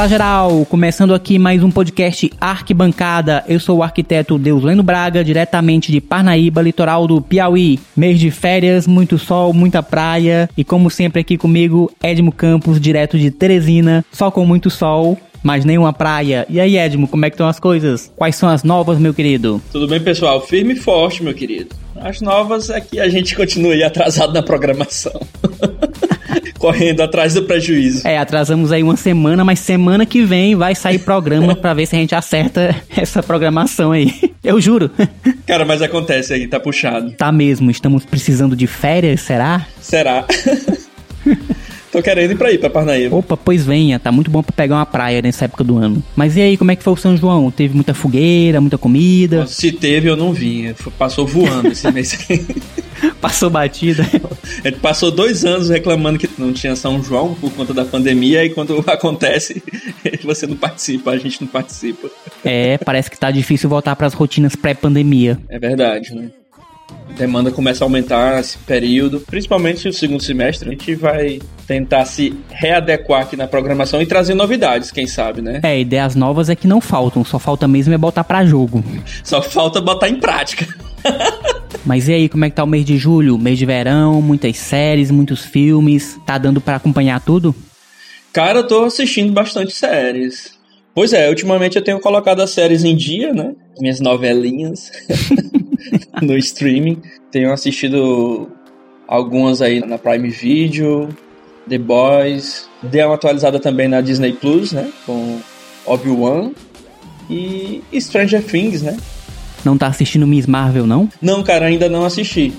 Fala geral, começando aqui mais um podcast Arquibancada. Eu sou o arquiteto Deusleno Braga, diretamente de Parnaíba, litoral do Piauí. Mês de férias, muito sol, muita praia e como sempre aqui comigo, Edmo Campos, direto de Teresina, só com muito sol. Mas nenhuma praia. E aí, Edmo, como é que estão as coisas? Quais são as novas, meu querido? Tudo bem, pessoal? Firme e forte, meu querido. As novas é que a gente continue atrasado na programação. correndo atrás do prejuízo. É, atrasamos aí uma semana, mas semana que vem vai sair programa para ver se a gente acerta essa programação aí. Eu juro. Cara, mas acontece aí, tá puxado. Tá mesmo, estamos precisando de férias, será? Será? Tô querendo ir pra ir pra Parnaíba. Opa, pois venha, tá muito bom pra pegar uma praia nessa época do ano. Mas e aí, como é que foi o São João? Teve muita fogueira, muita comida? Se teve, eu não vim. Passou voando esse mês. Passou batida. Gente passou dois anos reclamando que não tinha São João por conta da pandemia e quando acontece, você não participa, a gente não participa. É, parece que tá difícil voltar para as rotinas pré-pandemia. É verdade, né? A demanda começa a aumentar esse período, principalmente no segundo semestre. A gente vai tentar se readequar aqui na programação e trazer novidades, quem sabe, né? É, ideias novas é que não faltam, só falta mesmo é botar para jogo. Só falta botar em prática. Mas e aí, como é que tá o mês de julho? Mês de verão, muitas séries, muitos filmes. Tá dando para acompanhar tudo? Cara, eu tô assistindo bastante séries. Pois é, ultimamente eu tenho colocado as séries em dia, né? Minhas novelinhas no streaming. Tenho assistido algumas aí na Prime Video, The Boys. Dei uma atualizada também na Disney Plus, né? Com Obi-Wan. E Stranger Things, né? Não tá assistindo Miss Marvel, não? Não, cara, ainda não assisti.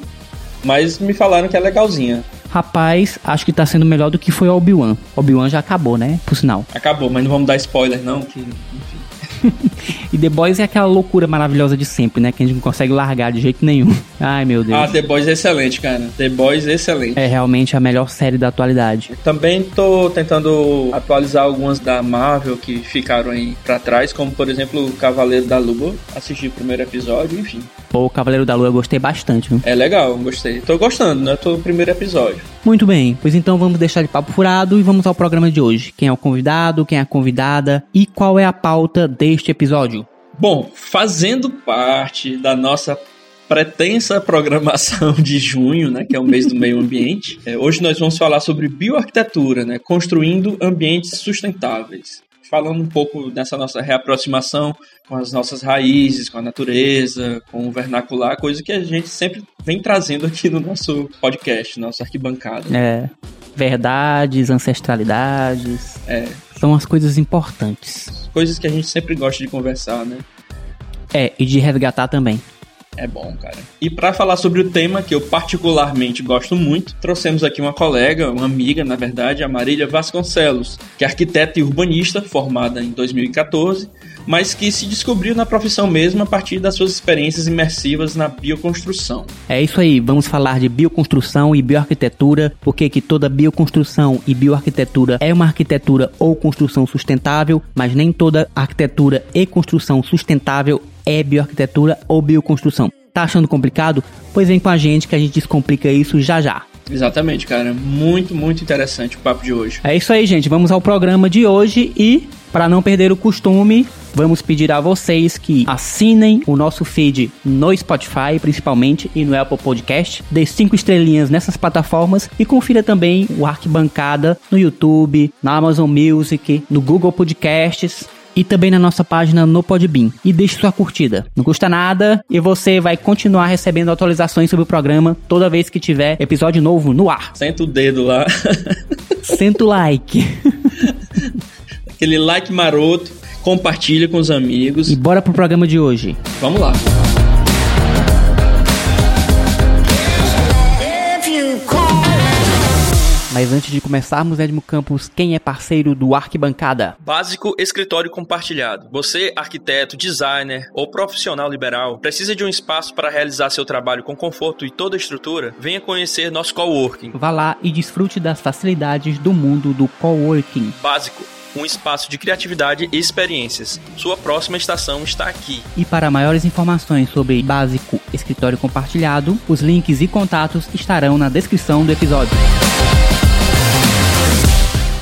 Mas me falaram que é legalzinha. Rapaz, acho que tá sendo melhor do que foi Obi-Wan. Obi-Wan já acabou, né? Por sinal. Acabou, mas não vamos dar spoiler, não, que e The Boys é aquela loucura maravilhosa de sempre, né? Que a gente não consegue largar de jeito nenhum. Ai, meu Deus. Ah, The Boys é excelente, cara. The Boys é excelente. É realmente a melhor série da atualidade. Também tô tentando atualizar algumas da Marvel que ficaram aí pra trás, como por exemplo o Cavaleiro da Lua. Assisti o primeiro episódio, enfim. Pô, o Cavaleiro da Lua eu gostei bastante, viu? É legal, gostei. Tô gostando, né? Tô no primeiro episódio. Muito bem, pois então vamos deixar de papo furado e vamos ao programa de hoje. Quem é o convidado, quem é a convidada e qual é a pauta deste episódio? Bom, fazendo parte da nossa pretensa programação de junho, né, que é o mês do meio ambiente. É, hoje nós vamos falar sobre bioarquitetura, né, construindo ambientes sustentáveis falando um pouco dessa nossa reaproximação com as nossas raízes, com a natureza, com o vernacular, coisa que a gente sempre vem trazendo aqui no nosso podcast, nossa arquibancada. É. Verdades, ancestralidades. É. São as coisas importantes. Coisas que a gente sempre gosta de conversar, né? É, e de resgatar também. É bom, cara. E para falar sobre o tema que eu particularmente gosto muito, trouxemos aqui uma colega, uma amiga, na verdade, a Marília Vasconcelos, que é arquiteta e urbanista, formada em 2014, mas que se descobriu na profissão mesmo a partir das suas experiências imersivas na bioconstrução. É isso aí, vamos falar de bioconstrução e bioarquitetura, porque que toda bioconstrução e bioarquitetura é uma arquitetura ou construção sustentável, mas nem toda arquitetura e construção sustentável é bioarquitetura ou bioconstrução. Tá achando complicado? Pois vem com a gente que a gente descomplica isso já já. Exatamente, cara. Muito, muito interessante o papo de hoje. É isso aí, gente. Vamos ao programa de hoje e, para não perder o costume, vamos pedir a vocês que assinem o nosso feed no Spotify, principalmente, e no Apple Podcast. Dê cinco estrelinhas nessas plataformas e confira também o Arquibancada no YouTube, na Amazon Music, no Google Podcasts e também na nossa página no Podbean. E deixe sua curtida. Não custa nada e você vai continuar recebendo atualizações sobre o programa toda vez que tiver episódio novo no ar. Senta o dedo lá. Senta o like. Aquele like maroto. Compartilha com os amigos. E bora pro programa de hoje. Vamos lá. Mas antes de começarmos, Edmo Campos, quem é parceiro do Arquibancada? Básico Escritório Compartilhado. Você, arquiteto, designer ou profissional liberal, precisa de um espaço para realizar seu trabalho com conforto e toda a estrutura? Venha conhecer nosso coworking. Vá lá e desfrute das facilidades do mundo do coworking. Básico um espaço de criatividade e experiências. Sua próxima estação está aqui. E para maiores informações sobre Básico Escritório Compartilhado, os links e contatos estarão na descrição do episódio.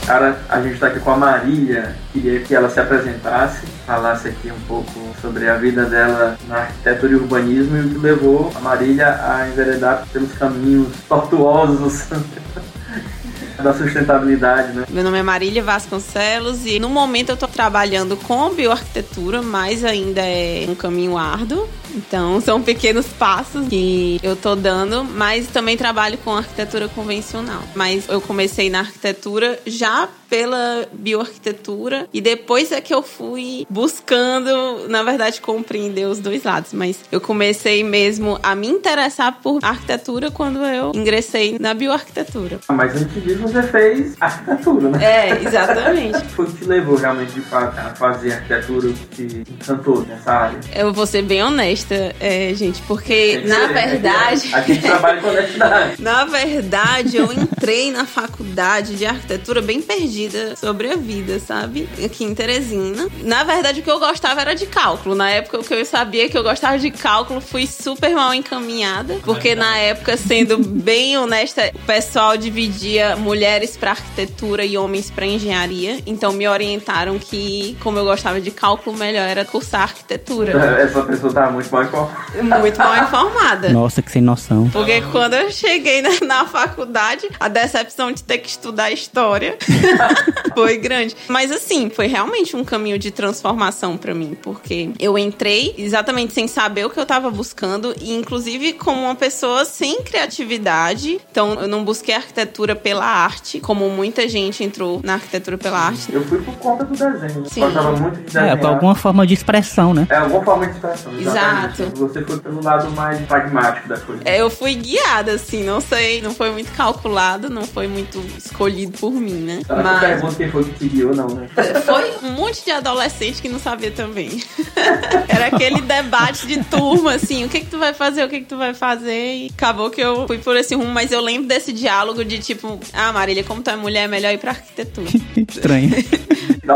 Cara, a gente está aqui com a Marília, queria que ela se apresentasse, falasse aqui um pouco sobre a vida dela na arquitetura e urbanismo e o que levou a Marília a enveredar pelos caminhos tortuosos da sustentabilidade, né? Meu nome é Marília Vasconcelos e no momento eu estou trabalhando com bioarquitetura, mas ainda é um caminho árduo. Então, são pequenos passos que eu tô dando, mas também trabalho com arquitetura convencional. Mas eu comecei na arquitetura já pela bioarquitetura e depois é que eu fui buscando, na verdade, compreender os dois lados. Mas eu comecei mesmo a me interessar por arquitetura quando eu ingressei na bioarquitetura. Mas antes disso você fez arquitetura, né? É, exatamente. Foi o que te levou realmente de fato a fazer arquitetura que encantou nessa área? Eu vou ser bem honesta honesta, é, gente, porque na ser, verdade. Aqui a gente trabalha com honestidade. na verdade, eu entrei na faculdade de arquitetura bem perdida sobre a vida, sabe? Aqui em Teresina. Na verdade, o que eu gostava era de cálculo. Na época, o que eu sabia que eu gostava de cálculo, fui super mal encaminhada, porque na época, sendo bem honesta, o pessoal dividia mulheres para arquitetura e homens para engenharia. Então me orientaram que, como eu gostava de cálculo, melhor era cursar arquitetura. Essa pessoa tava muito mal informada. Muito mal informada. Nossa, que sem noção. Porque quando eu cheguei na, na faculdade, a decepção de ter que estudar história foi grande. Mas assim, foi realmente um caminho de transformação para mim, porque eu entrei exatamente sem saber o que eu tava buscando e inclusive como uma pessoa sem criatividade. Então, eu não busquei arquitetura pela arte, como muita gente entrou na arquitetura pela arte. Eu fui por conta do desenho. Sim. Gostava muito de desenhar. É, alguma forma de expressão, né? É, alguma forma de expressão. exatamente. Exato. Você foi pelo lado mais pragmático da coisa. É, Eu fui guiada, assim, não sei, não foi muito calculado, não foi muito escolhido por mim, né? Ela não pergunta quem foi que te guiou, não, né? Foi um monte de adolescente que não sabia também. Era aquele debate de turma, assim, o que que tu vai fazer, o que que tu vai fazer, e acabou que eu fui por esse rumo, mas eu lembro desse diálogo de tipo, ah, Marília, como tu é mulher, é melhor ir pra arquitetura. Estranho.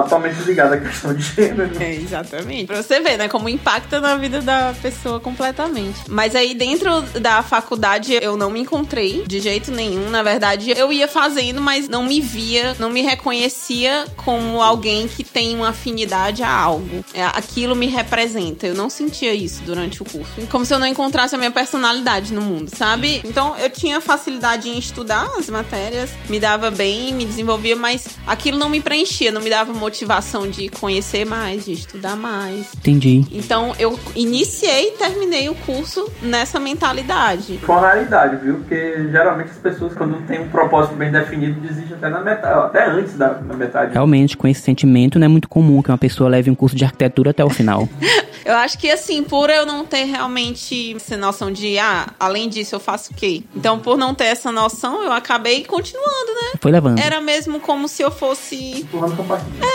Totalmente ligado à questão de gênero. É, exatamente. Pra você ver, né, como impacta na vida da pessoa completamente. Mas aí dentro da faculdade eu não me encontrei de jeito nenhum. Na verdade, eu ia fazendo, mas não me via, não me reconhecia como alguém que tem uma afinidade a algo. É, Aquilo me representa. Eu não sentia isso durante o curso. Como se eu não encontrasse a minha personalidade no mundo, sabe? Então eu tinha facilidade em estudar as matérias, me dava bem, me desenvolvia, mas aquilo não me preenchia, não me dava motivação de conhecer mais, de estudar mais. Entendi. Então eu iniciei e terminei o curso nessa mentalidade. Foi uma raridade, viu? Porque geralmente as pessoas, quando não tem um propósito bem definido, desistem até na metade, até antes da na metade. Realmente, com esse sentimento, não é muito comum que uma pessoa leve um curso de arquitetura até o final. Eu acho que assim, por eu não ter realmente essa noção de, ah, além disso eu faço o quê? Então, por não ter essa noção, eu acabei continuando, né? Foi levando. Era mesmo como se eu fosse Pulando compartilha.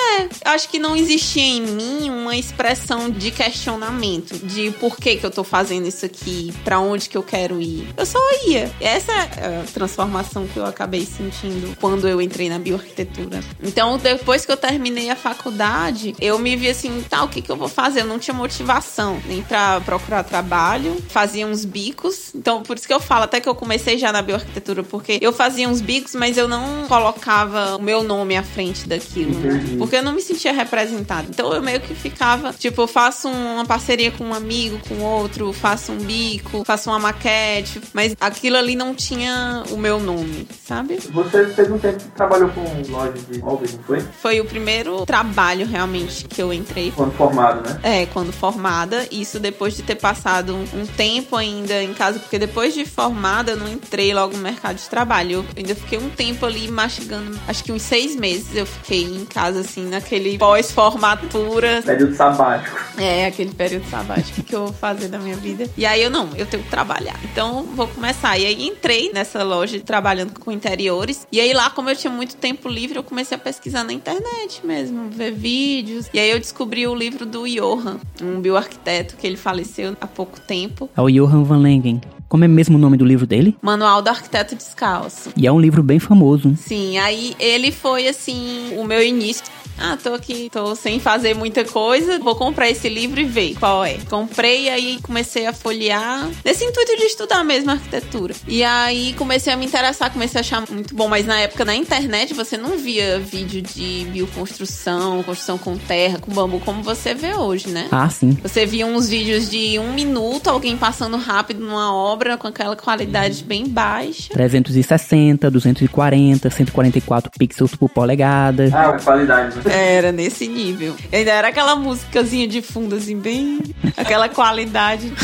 Eu acho que não existia em mim uma expressão de questionamento de por que que eu tô fazendo isso aqui, pra onde que eu quero ir. Eu só ia. Essa é a transformação que eu acabei sentindo quando eu entrei na bioarquitetura. Então, depois que eu terminei a faculdade, eu me vi assim, tá, o que que eu vou fazer? Eu não tinha motivação nem pra procurar trabalho, fazia uns bicos. Então, por isso que eu falo até que eu comecei já na bioarquitetura, porque eu fazia uns bicos, mas eu não colocava o meu nome à frente daquilo, né? Porque eu não me sentia representada. Então eu meio que ficava, tipo, eu faço uma parceria com um amigo, com outro, faço um bico, faço uma maquete, mas aquilo ali não tinha o meu nome, sabe? Você fez um tempo que trabalhou com loja de móveis, não foi? Foi o primeiro trabalho realmente que eu entrei. Quando formado, né? É, quando formada, isso depois de ter passado um, um tempo ainda em casa, porque depois de formada eu não entrei logo no mercado de trabalho. Eu ainda fiquei um tempo ali mastigando, acho que uns seis meses eu fiquei em casa, assim, naquele pós-formatura. Período sabático. É, aquele período sabático que eu vou fazer da minha vida. E aí eu não, eu tenho que trabalhar. Então vou começar. E aí entrei nessa loja trabalhando com interiores. E aí lá, como eu tinha muito tempo livre, eu comecei a pesquisar na internet mesmo, ver vídeos. E aí eu descobri o livro do Johan, um bioarquiteto que ele faleceu há pouco tempo. É o Johan van Lengen. Como é mesmo o nome do livro dele? Manual do Arquiteto Descalço. E é um livro bem famoso. Sim, aí ele foi assim o meu início Ah, tô aqui, tô sem fazer muita coisa, vou comprar esse livro e ver qual é. Comprei e aí comecei a folhear, nesse intuito de estudar mesmo arquitetura. E aí comecei a me interessar, comecei a achar muito bom, mas na época na internet você não via vídeo de bioconstrução, construção com terra, com bambu, como você vê hoje, né? Ah, sim. Você via uns vídeos de um minuto, alguém passando rápido numa obra com aquela qualidade bem baixa. 360, 240, 144 pixels por polegada. Ah, qualidade. Né? Era nesse nível. Ainda era aquela músicazinha de fundo, assim, bem. aquela qualidade.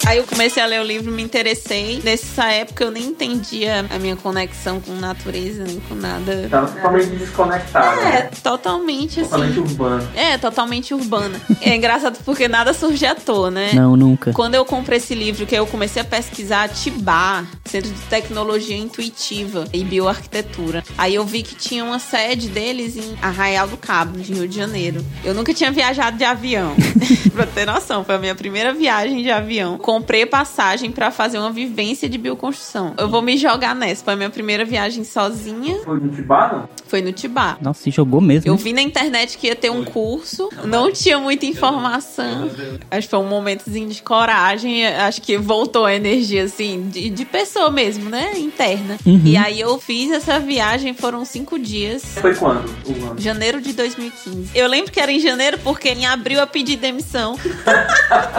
Aí eu comecei a ler o livro, me interessei. Nessa época eu nem entendia a minha conexão com natureza, nem com nada. Tava totalmente desconectada. É, né? totalmente assim. Totalmente urbano. É, totalmente urbana. É engraçado porque nada surge à toa, né? Não, nunca. Quando eu comprei esse livro, que eu comecei a pesquisar Tibar, Centro de Tecnologia Intuitiva e Bioarquitetura. Aí eu vi que tinha uma sede deles em Arraial do Cabo, de Rio de Janeiro. Eu nunca tinha viajado de avião. pra ter noção, foi a minha primeira viagem de avião. Comprei passagem pra fazer uma vivência de bioconstrução. Eu vou me jogar nessa. Foi a minha primeira viagem sozinha. Foi no Tibá, não? Foi no Tibar. Nossa, se jogou mesmo. Eu vi na internet que ia ter um curso, não tinha muita informação. Acho que foi um momentozinho de coragem, acho que voltou a energia, assim, de, de pessoa mesmo, né? Interna. Uhum. E aí eu fiz essa viagem, foram cinco dias. Foi quando? Ano? Janeiro de 2015. Eu lembro que era em janeiro porque em abril eu pedi demissão.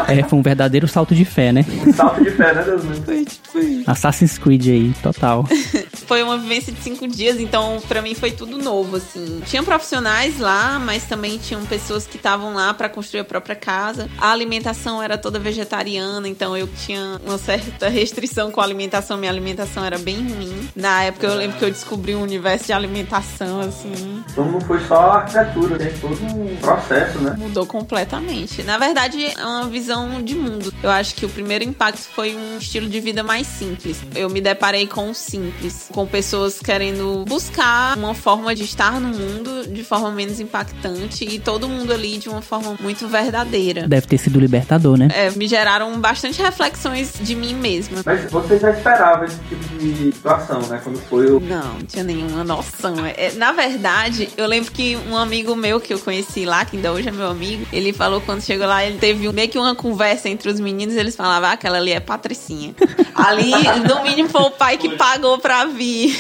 É, foi um verdadeiro salto de fé, né? Um salto de fé, né, Deus? Foi tipo isso. Assassin's Creed aí, total. Foi uma vivência de cinco dias, então pra mim foi tudo novo, assim. Tinham profissionais lá, mas também tinham pessoas que estavam lá pra construir a própria casa. A alimentação era toda vegetariana, então eu tinha uma certa restrição com a alimentação. Minha alimentação era bem ruim. Na época eu lembro que eu descobri um universo de alimentação, assim. Então não foi só a arquitetura, tem todo um processo, né? Mudou completamente. Na verdade, é uma visão de mundo. Eu acho que o primeiro impacto foi um estilo de vida mais simples. Eu me deparei com o simples, com pessoas querendo buscar uma forma de estar no mundo de forma menos impactante e todo mundo ali de uma forma muito verdadeira. Deve ter sido libertador, né? É, me geraram bastante reflexões de mim mesma. Mas você já esperava esse tipo de situação, né? Quando foi o. Não, não tinha nenhuma noção. É, é, na verdade, eu lembro que um amigo meu que eu conheci lá, que ainda hoje é meu amigo, ele falou quando chegou lá, ele teve meio que uma conversa entre os meninos, eles falavam, ah, aquela ali é Patricinha. ali, no mínimo, foi o pai que pagou pra vir.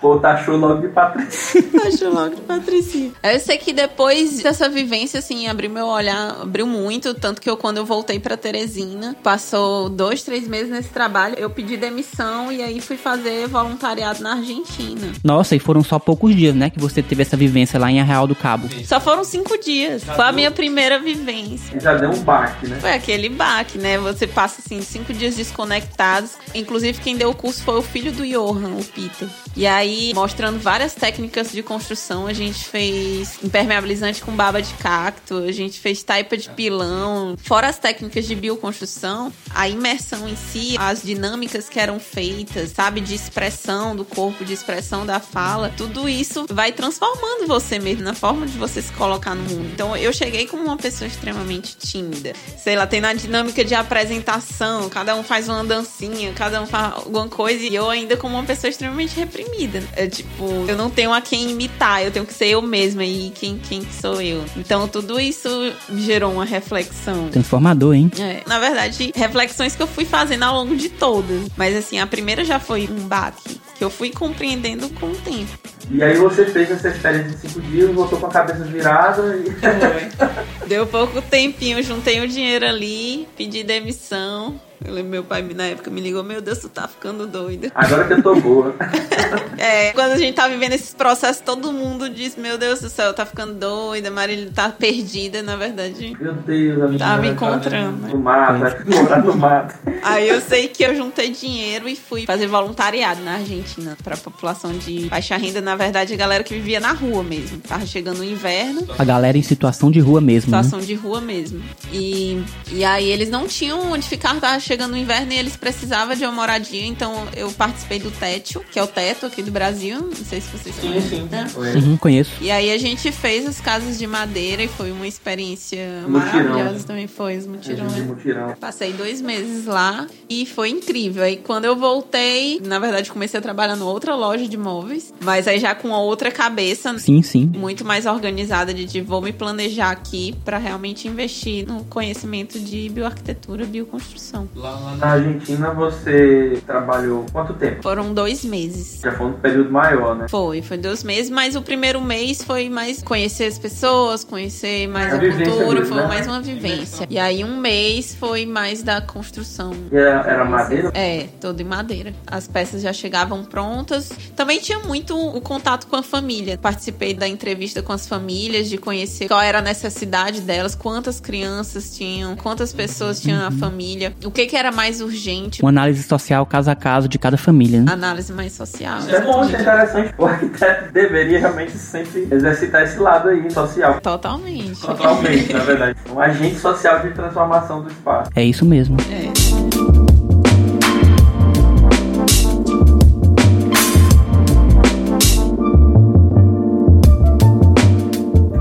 Pô, taxou logo de Patrícia. Acho logo de Patricinha. Eu sei que depois dessa vivência, assim, abriu meu olhar, abriu muito. Tanto que eu, quando eu voltei pra Teresina, passou dois, três meses nesse trabalho, eu pedi demissão e aí fui fazer voluntariado na Argentina. Nossa, e foram só poucos dias, né? Que você teve essa vivência lá em Arraial do Cabo. Só foram cinco dias. Foi a minha primeira vivência. E já deu um baque, né? Foi aquele baque, né? Você passa, assim, cinco dias desconectados. Inclusive, quem deu o curso foi o filho do Johan, o Peter. E aí, mostrando várias técnicas de construção, a gente fez impermeabilizante com baba de cacto, a gente fez taipa de pilão. Fora as técnicas de bioconstrução, a imersão em si, as dinâmicas que eram feitas, sabe? De expressão do corpo, de expressão da fala. Tudo isso vai transformando você mesmo na forma de você se colocar no mundo. Então, eu cheguei como uma pessoa extremamente tímida. Sei lá, tem na dinâmica de apresentação, cada um faz uma dancinha, cada um faz alguma coisa, e eu ainda como uma pessoa extremamente reprimida. É tipo, eu não tenho a quem imitar, eu tenho que ser eu mesma e quem, quem que sou eu. Então, tudo isso gerou uma reflexão. Transformador, hein? É, na verdade, reflexões que eu fui fazendo ao longo de todas. Mas assim, a primeira já foi um baque, que eu fui compreendendo com o tempo. E aí você fez essa experiência de cinco dias, voltou com a cabeça virada e. Deu pouco tempinho, juntei o dinheiro ali, pedi demissão. Eu lembro meu pai na época me ligou, meu Deus, tu tá ficando doida. Agora que eu tô boa. É, quando a gente tá vivendo esses processos, todo mundo diz, meu Deus do céu, tá ficando doida, Marília tá perdida, na verdade. Meu Deus, a menina Tá me tá encontrando. No mato, morar no mato. Aí eu sei que eu juntei dinheiro e fui fazer voluntariado na Argentina pra população de baixa renda. Na verdade, a galera que vivia na rua mesmo. Tava chegando o inverno. A galera em situação de rua mesmo. Né? Situação né? de rua mesmo. E, e aí eles não tinham onde ficar, tava chegando o inverno e eles precisavam de uma moradia, então eu participei do Tétio, que é o teto aqui do Brasil. Não sei se vocês conhecem. Sim, sim. Né? Uhum, conheço. E aí a gente fez as casas de madeira e foi uma experiência mutirão. maravilhosa também. Foi os mutirões. Mutirão. Passei dois meses lá e foi incrível. Aí quando eu voltei, na verdade comecei a trabalhar em outra loja de móveis, mas aí já com outra cabeça. Sim, sim. Muito mais organizada de, de vou me planejar aqui para realmente investir no conhecimento de bioarquitetura, bioconstrução. Lá na Argentina você trabalhou quanto tempo? Foram dois meses. Já foi um período maior, né? Foi, foi dois meses, mas o primeiro mês foi mais conhecer as pessoas, conhecer mais a, a cultura, mesmo, foi né? mais uma vivência. E aí um mês foi mais da construção. E era, era madeira? É, todo em madeira. As peças já chegavam prontas. Também tinha muito o contato com a família. Participei da entrevista com as famílias, de conhecer qual era a necessidade delas, quantas crianças tinham, quantas pessoas tinham na família, o que, que era mais urgente. Uma análise social caso a caso de cada família, né? Análise mais social. Isso é bom, isso é interessante. O arquiteto deveria realmente sempre exercitar esse lado aí social. Totalmente. Totalmente, na verdade. Um agente social de transformação do espaço. É isso mesmo. É.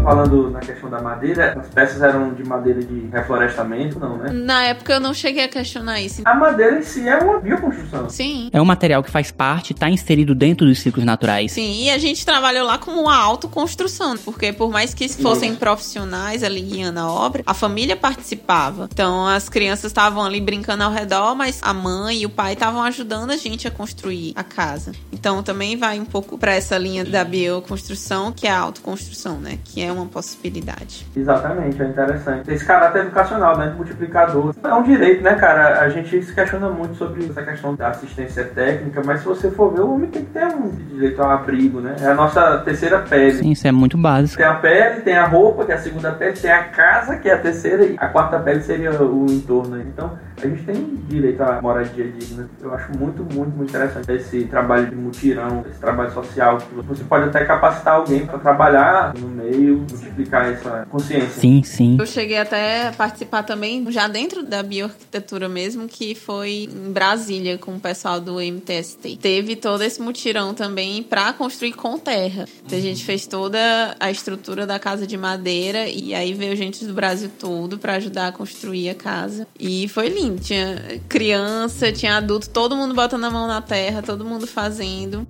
falando na questão da madeira, as peças eram de madeira de reflorestamento, não, né? Na época eu não cheguei a questionar isso. A madeira em si é uma bioconstrução. Sim. É um material que faz parte, está inserido dentro dos ciclos naturais. Sim, e a gente trabalhou lá com uma autoconstrução, porque por mais que fossem Nossa. profissionais ali guiando a obra, a família participava. Então as crianças estavam ali brincando ao redor, mas a mãe e o pai estavam ajudando a gente a construir a casa. Então também vai um pouco para essa linha da bioconstrução, que é a autoconstrução, né? Que é uma possibilidade. Exatamente, é interessante. Esse caráter educacional, né, multiplicador. É um direito, né, cara? A gente se questiona muito sobre essa questão da assistência técnica, mas se você for ver, o homem tem que ter um direito ao abrigo, né? É a nossa terceira pele. Sim, isso é muito básico. Tem a pele, tem a roupa, que é a segunda pele, tem a casa, que é a terceira, e a quarta pele seria o entorno. Então, a gente tem direito à moradia digna. Eu acho muito, muito, muito interessante esse trabalho de mutirão, esse trabalho social. Você pode até capacitar alguém para trabalhar no meio, multiplicar essa consciência. Sim, sim. Eu cheguei até a participar também, já dentro da bioarquitetura mesmo, que foi em Brasília com o pessoal do MTST. Teve todo esse mutirão também para construir com terra. Então a gente fez toda a estrutura da casa de madeira e aí veio gente do Brasil todo para ajudar a construir a casa. E foi lindo tinha criança, tinha adulto, todo mundo botando a mão na terra, todo mundo fazendo.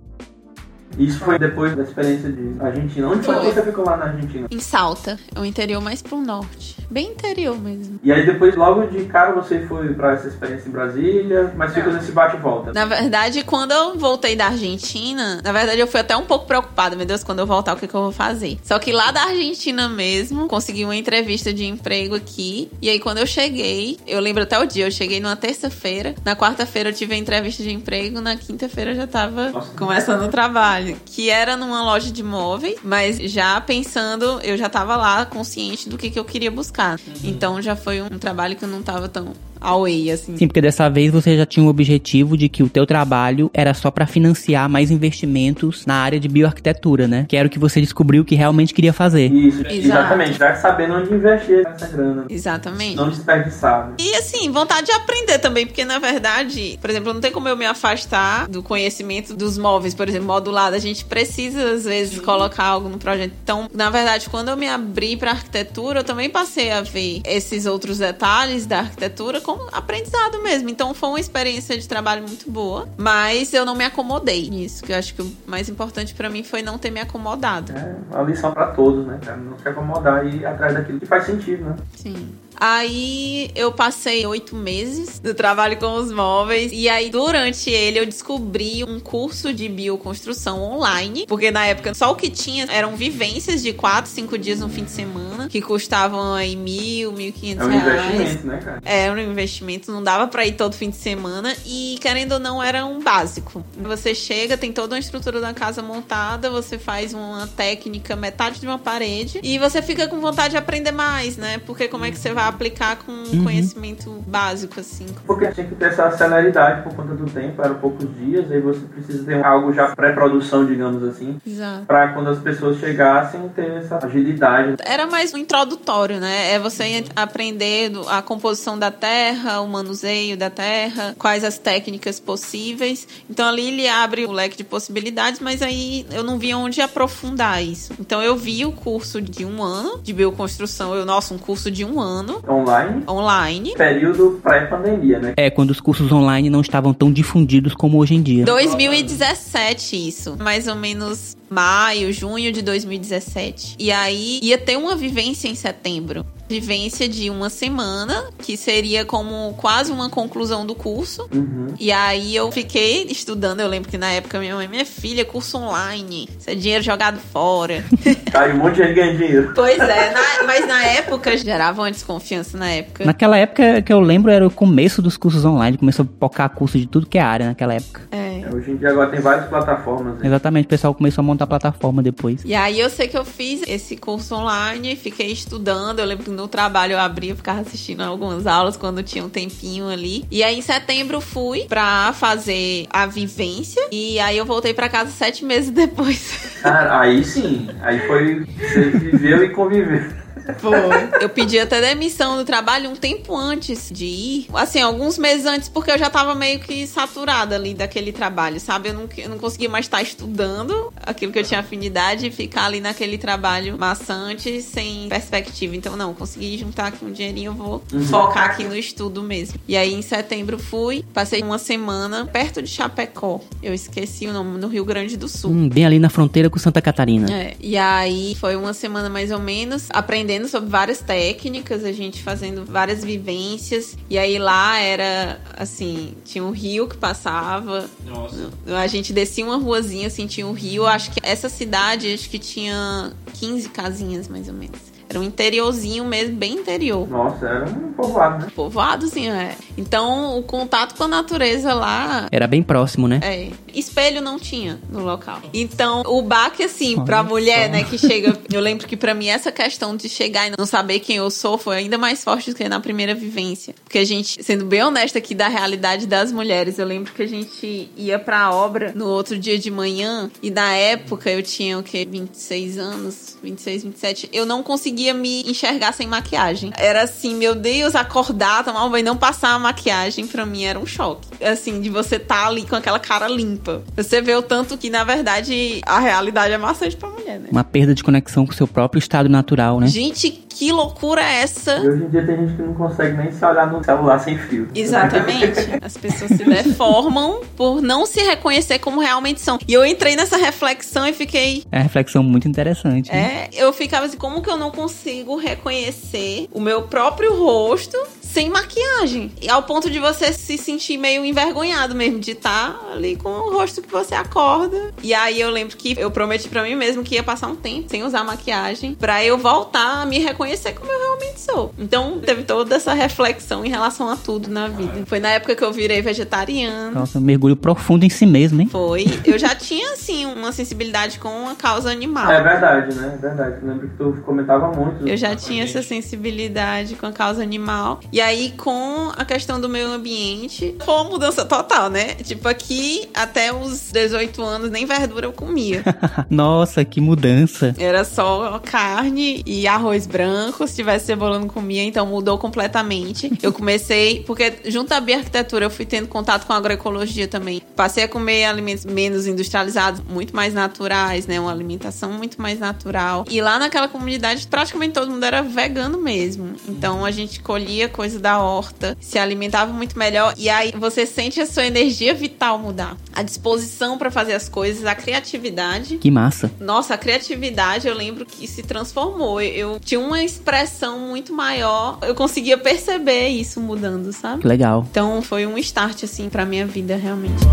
Isso foi depois da experiência de Argentina. Onde foi, foi que você ficou lá na Argentina? Em Salta, é o interior mais pro norte. Bem interior mesmo. E aí depois, logo de cara, você foi pra essa experiência em Brasília, mas ficou nesse bate volta. Na verdade, quando eu voltei da Argentina, na verdade eu fui até um pouco preocupada, meu Deus, quando eu voltar, o que, que eu vou fazer? Só que lá da Argentina mesmo, consegui uma entrevista de emprego aqui. E aí quando eu cheguei, eu lembro até o dia, eu cheguei numa terça-feira, na quarta-feira eu tive a entrevista de emprego, na quinta-feira eu já tava Nossa, começando o trabalho. Que era numa loja de móveis, mas já pensando, eu já tava lá consciente do que, que eu queria buscar Uhum. Então já foi um trabalho que eu não tava tão away, assim. Sim, porque dessa vez você já tinha o objetivo de que o teu trabalho era só para financiar mais investimentos na área de bioarquitetura, né? Que era o que você descobriu que realmente queria fazer. Isso, Exato. exatamente. Já sabendo onde investir essa grana. Exatamente. Não desperdiçar. E assim, vontade de aprender também, porque na verdade, por exemplo, não tem como eu me afastar do conhecimento dos móveis, por exemplo, modulado. A gente precisa, às vezes, Sim. colocar algo no projeto. Então, na verdade, quando eu me abri pra arquitetura, eu também passei a ver esses outros detalhes da arquitetura como aprendizado mesmo. Então foi uma experiência de trabalho muito boa, mas eu não me acomodei nisso, que eu acho que o mais importante para mim foi não ter me acomodado. É uma lição para todos, né? Não se acomodar e ir atrás daquilo que faz sentido, né? Sim. Aí eu passei oito meses do trabalho com os móveis. E aí, durante ele, eu descobri um curso de bioconstrução online. Porque na época só o que tinha eram vivências de quatro, cinco dias no fim de semana, que custavam aí mil, mil quinhentos é um reais. Investimento, né, cara? É, era um investimento, não dava para ir todo fim de semana. E querendo ou não, era um básico. Você chega, tem toda uma estrutura da casa montada, você faz uma técnica, metade de uma parede, e você fica com vontade de aprender mais, né? Porque como é que você vai pra aplicar com Uhum. conhecimento básico, assim. Porque tinha que ter essa celeridade por conta do tempo, eram poucos dias, aí você precisa ter algo já pré-produção, digamos assim, Exato. para quando as pessoas chegassem ter essa agilidade. Era mais um introdutório, né? É você aprender a composição da terra, o manuseio da terra, quais as técnicas possíveis. Então ali ele abre o leque de possibilidades, mas aí eu não via onde aprofundar isso. Então eu vi o curso de um ano de bioconstrução. Eu, nossa, um curso de um ano Online, online. período pré-pandemia, né? É, quando os cursos online não estavam tão difundidos como hoje em dia. 2017, isso. Mais ou menos maio, junho de 2017. E aí ia ter uma vivência em setembro. Vivência de uma semana, que seria como quase uma conclusão do curso. Uhum. E aí eu fiquei estudando. Eu lembro que na época minha mãe, minha filha, curso online. Isso é dinheiro jogado fora. Aí um monte de gente ganha dinheiro. pois é, na- mas na época gerava uma desconfiança na época. Naquela época que eu lembro era o começo dos cursos online, começou a pocar curso de tudo que é área naquela época. É. Hoje em dia agora tem várias plataformas. Né? Exatamente, o pessoal começou a montar plataforma depois. E aí eu sei que eu fiz esse curso online, fiquei estudando. Eu lembro que no trabalho eu abria, ficava assistindo algumas aulas quando tinha um tempinho ali. E aí em setembro fui pra fazer a vivência. E aí eu voltei pra casa sete meses depois. Cara, aí sim, aí foi. Você viveu e conviveu. Foi. Eu pedi até demissão do trabalho um tempo antes de ir. Assim, alguns meses antes, porque eu já tava meio que saturada ali daquele trabalho, sabe? Eu não, eu não conseguia mais estar estudando aquilo que eu tinha afinidade e ficar ali naquele trabalho maçante, sem perspectiva. Então, não, consegui juntar aqui um dinheirinho, eu vou focar aqui no estudo mesmo. E aí, em setembro, fui, passei uma semana perto de Chapecó. Eu esqueci o nome, no Rio Grande do Sul. Hum, bem ali na fronteira com Santa Catarina. É, e aí foi uma semana mais ou menos aprendendo sobre várias técnicas, a gente fazendo várias vivências. E aí lá era assim, tinha um rio que passava. Nossa. A gente descia uma ruazinha, assim, tinha um rio. Acho que essa cidade acho que tinha 15 casinhas mais ou menos. Era um interiorzinho mesmo, bem interior. Nossa, era um povoado, né? Povoadozinho, é. Então, o contato com a natureza lá Era bem próximo, né? é. Espelho não tinha no local. Então, o baque, assim, Olha pra mulher, só. né, que chega. Eu lembro que pra mim essa questão de chegar e não saber quem eu sou foi ainda mais forte do que na primeira vivência. Porque a gente, sendo bem honesta aqui da realidade das mulheres, eu lembro que a gente ia pra obra no outro dia de manhã e na época eu tinha o quê? 26 anos, 26, 27. Eu não conseguia me enxergar sem maquiagem. Era assim, meu Deus, acordar, tomar um banho e não passar a maquiagem pra mim era um choque. Assim, de você tá ali com aquela cara limpa. Você vê o tanto que, na verdade, a realidade é maçante pra mulher, né? Uma perda de conexão com o seu próprio estado natural, né? Gente, que loucura é essa? E hoje em dia tem gente que não consegue nem se olhar no celular sem fio. Exatamente. As pessoas se deformam por não se reconhecer como realmente são. E eu entrei nessa reflexão e fiquei. É uma reflexão muito interessante. né? É, eu ficava assim, como que eu não consigo reconhecer o meu próprio rosto sem maquiagem? E ao ponto de você se sentir meio envergonhado mesmo de estar ali com o rosto que você acorda. E aí eu lembro que eu prometi pra mim mesmo que ia passar um tempo sem usar maquiagem pra eu voltar a me reconhecer como eu realmente sou. Então teve toda essa reflexão em relação a tudo na vida. Foi na época que eu virei vegetariana. Nossa, um mergulho profundo em si mesmo, hein? Foi. Eu já tinha, assim, uma sensibilidade com a causa animal. É verdade, né? É verdade. Eu lembro que tu comentava muito. Eu já tinha essa sensibilidade com a causa animal. E aí, com a questão do meio ambiente, foi uma mudança total, né? Tipo, aqui, até os 18 anos, nem verdura eu comia. Nossa, que mudança. Era só carne e arroz branco. Se tivesse cebola, não comia. Então, mudou completamente. Eu comecei... Porque, junto à bioarquitetura, eu fui tendo contato com a agroecologia também. Passei a comer alimentos menos industrializados, muito mais naturais, né? Uma alimentação muito mais natural. E lá naquela comunidade, praticamente todo mundo era vegano mesmo. Então, a gente colhia coisa da horta, se alimentava muito melhor. E aí, você sente a sua energia vital mudar. A disposição para fazer as coisas, a criatividade. Que massa. Nossa, a criatividade eu lembro que se transformou. Eu tinha uma expressão muito maior. Eu conseguia perceber isso mudando, sabe? Que legal. Então foi um start assim pra minha vida realmente.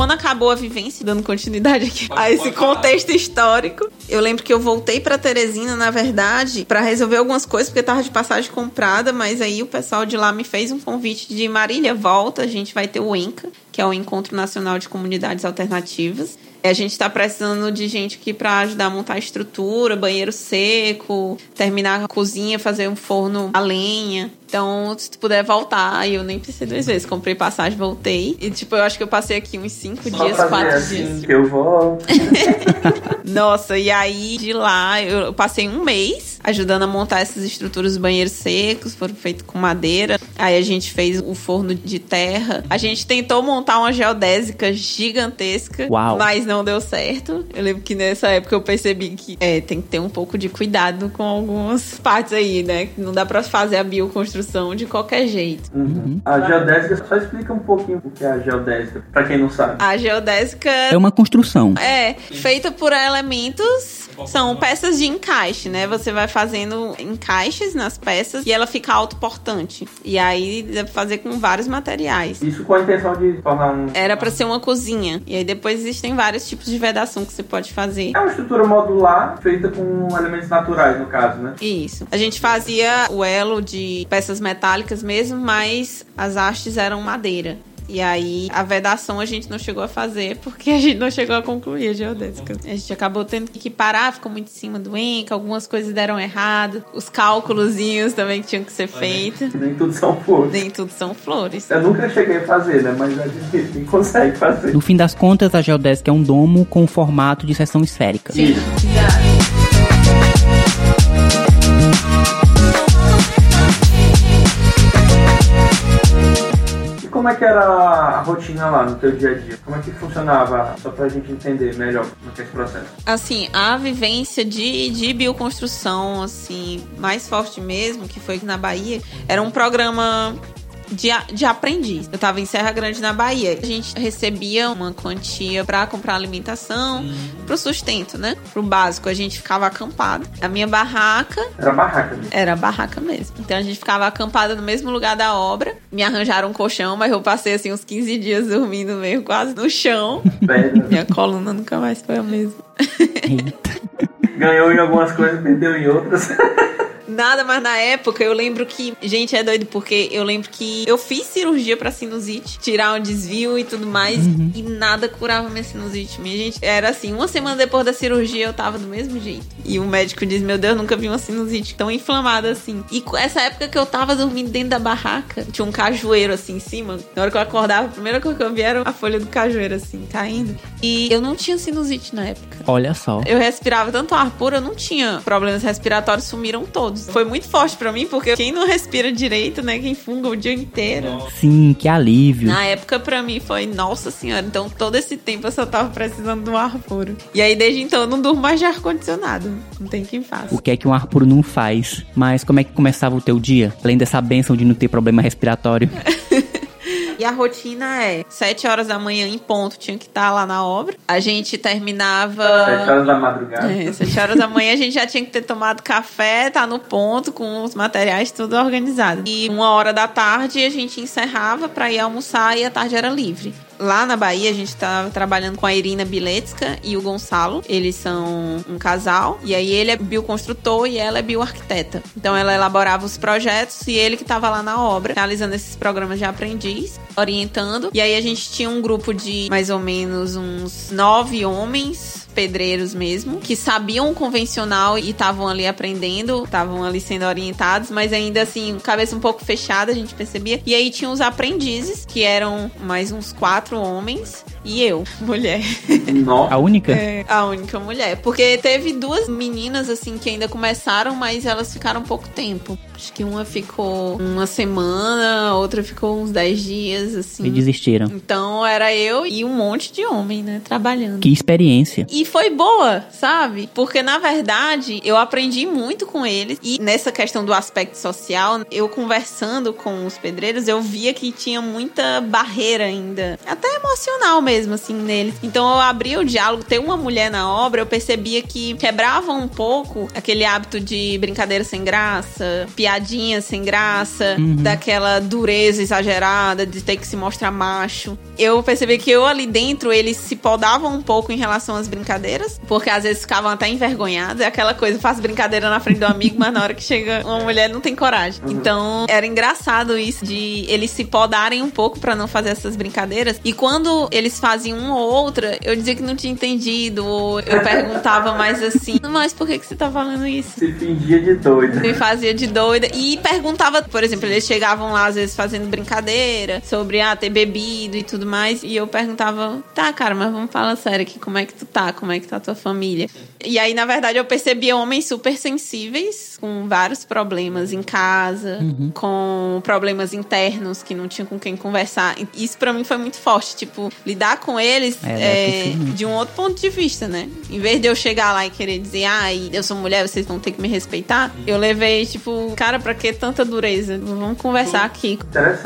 Quando acabou a vivência, dando continuidade aqui Pode- a esse falar. contexto histórico, eu lembro que eu voltei pra Teresina, na verdade, pra resolver algumas coisas, porque tava de passagem comprada, mas aí o pessoal de lá me fez um convite de Marília, volta, a gente vai ter o Enca. que é o Encontro Nacional de Comunidades Alternativas. A gente está precisando de gente aqui para ajudar a montar a estrutura, banheiro seco, terminar a cozinha, fazer um forno a lenha. Então, se tu puder voltar, eu nem precisei duas vezes. Comprei passagem, voltei. E, tipo, eu acho que eu passei aqui uns cinco Só dias, quatro assim dias. que eu volto. Nossa, e aí de lá eu passei um mês ajudando a montar essas estruturas dos banheiros secos, foram feitos com madeira. Aí a gente fez o forno de terra. A gente tentou montar uma geodésica gigantesca, Uau. mas não deu certo. Eu lembro que nessa época eu percebi que é, tem que ter um pouco de cuidado com algumas partes aí, né? Que Não dá pra fazer a bioconstrução de qualquer jeito. Uhum. A geodésica, só explica um pouquinho o que é a geodésica, pra quem não sabe. A geodésica É uma construção. É, feita por elementos, são peças de encaixe, né? Você vai fazendo encaixes nas peças e ela fica autoportante. E aí dá pra fazer com vários materiais. Isso com a intenção de tornar um. Era pra ser uma cozinha. E aí depois existem vários tipos de vedação que você pode fazer. É uma estrutura modular feita com elementos naturais, no caso, né? Isso. A gente fazia o elo de peças metálicas mesmo, mas as hastes eram madeira. E aí, a vedação a gente não chegou a fazer porque a gente não chegou a concluir a geodésica. A gente acabou tendo que parar, ficou muito em cima do ENCA, algumas coisas deram errado, os cálculozinhos também que tinham que ser feitos. Nem tudo são flores. Nem tudo são flores. Eu nunca cheguei a fazer, né? Mas disse quem consegue fazer. No fim das contas, a geodésica é um domo com formato de seção esférica. Isso. E é que era a rotina lá no teu dia a dia? Como é que funcionava? Só pra gente entender melhor como é é esse processo. Assim, a vivência de, de bioconstrução, assim, mais forte mesmo, que foi na Bahia, era um programa de, de aprendiz. Eu tava em Serra Grande, na Bahia. A gente recebia uma quantia pra comprar alimentação, pro sustento, né? Pro básico. A gente ficava acampado. A minha barraca Era barraca mesmo. era a barraca mesmo. Então a gente ficava acampada no mesmo lugar da obra. Me arranjaram um colchão, mas eu passei assim uns 15 dias dormindo mesmo, quase no chão. Minha coluna nunca mais foi a mesma. Ganhou em algumas coisas, perdeu em outras. Nada, mas na época eu lembro que. Gente, é doido, porque eu lembro que eu fiz cirurgia pra sinusite, tirar um desvio e tudo mais, e nada curava minha sinusite. Minha gente, era assim, uma semana depois da cirurgia eu tava do mesmo jeito. E o médico diz: Meu Deus, nunca vi uma sinusite tão inflamada assim. E essa época que eu tava dormindo dentro da barraca, tinha um cajueiro assim em cima. Na hora que eu acordava, a primeira coisa que eu vi era a folha do cajueiro assim, caindo. E eu não tinha sinusite na época. Olha só. Eu respirava tanto ar puro, eu não tinha problemas respiratórios, sumiram todos. Foi muito forte pra mim, porque quem não respira direito, né? Quem funga o dia inteiro. Sim, que alívio. Na época, pra mim, foi nossa senhora. Então, todo esse tempo eu só tava precisando do ar puro. E aí, desde então, eu não durmo mais de ar-condicionado. Não tem quem faça. O que é que um ar puro não faz? Mas como é que começava o teu dia? Além dessa benção de não ter problema respiratório. E a rotina é: sete horas da manhã em ponto, tinha que estar lá na obra. A gente terminava. Sete horas da madrugada. É, sete horas da manhã a gente já tinha que ter tomado café, tá no ponto, com os materiais tudo organizado. E uma hora da tarde a gente encerrava pra ir almoçar e a tarde era livre. Lá na Bahia a gente tava trabalhando com a Irina Biletska e o Gonçalo. Eles são um casal. E aí ele é bioconstrutor e ela é bioarquiteta. Então ela elaborava os projetos e ele que tava lá na obra, realizando esses programas de aprendiz, orientando. E aí a gente tinha um grupo de mais ou menos uns nove homens pedreiros mesmo, que sabiam o convencional e estavam ali aprendendo, estavam ali sendo orientados, mas ainda assim, cabeça um pouco fechada, a gente percebia. E aí tinha os aprendizes, que eram mais uns quatro homens, e eu, mulher. Nossa. A única? É, a única mulher. Porque teve duas meninas, assim, que ainda começaram, mas elas ficaram pouco tempo. Acho que uma ficou uma semana, a outra ficou uns dez dias, assim. E desistiram. Então era eu e um monte de homem, né, trabalhando. Que experiência. E foi boa, sabe? Porque na verdade eu aprendi muito com eles. E nessa questão do aspecto social, eu conversando com os pedreiros, eu via que tinha muita barreira ainda. Até emocional mesmo, assim, neles. Então eu abri o diálogo, ter uma mulher na obra, eu percebia que quebrava um pouco aquele hábito de brincadeira sem graça, piadinha sem graça, uhum. daquela dureza exagerada de ter que se mostrar macho. Eu percebi que eu ali dentro, eles se podavam um pouco em relação às brincadeiras, porque às vezes ficavam até envergonhados. É aquela coisa, faz brincadeira na frente do amigo, mas na hora que chega uma mulher não tem coragem. Uhum. Então era engraçado isso de eles se podarem um pouco para não fazer essas brincadeiras. E quando eles faziam uma ou outra, eu dizia que não tinha entendido, ou eu perguntava mais assim, mas por que, que você tá falando isso? Se fingia de doida. Me fazia de doida. E perguntava, por exemplo, eles chegavam lá às vezes fazendo brincadeira sobre ah, ter bebido e tudo mais. E eu perguntava, tá, cara, mas vamos falar sério aqui, como é que tu tá? Como é que tá a tua família? E aí, na verdade, eu percebia homens super sensíveis, com vários problemas em casa, uhum. com problemas internos que não tinham com quem conversar. Isso para mim foi muito forte, tipo, lidar com eles é, é, de um outro ponto de vista, né? Em vez de eu chegar lá e querer dizer, ah, eu sou mulher, vocês vão ter que me respeitar, eu levei, tipo, cara, pra que tanta dureza? Vamos conversar aqui.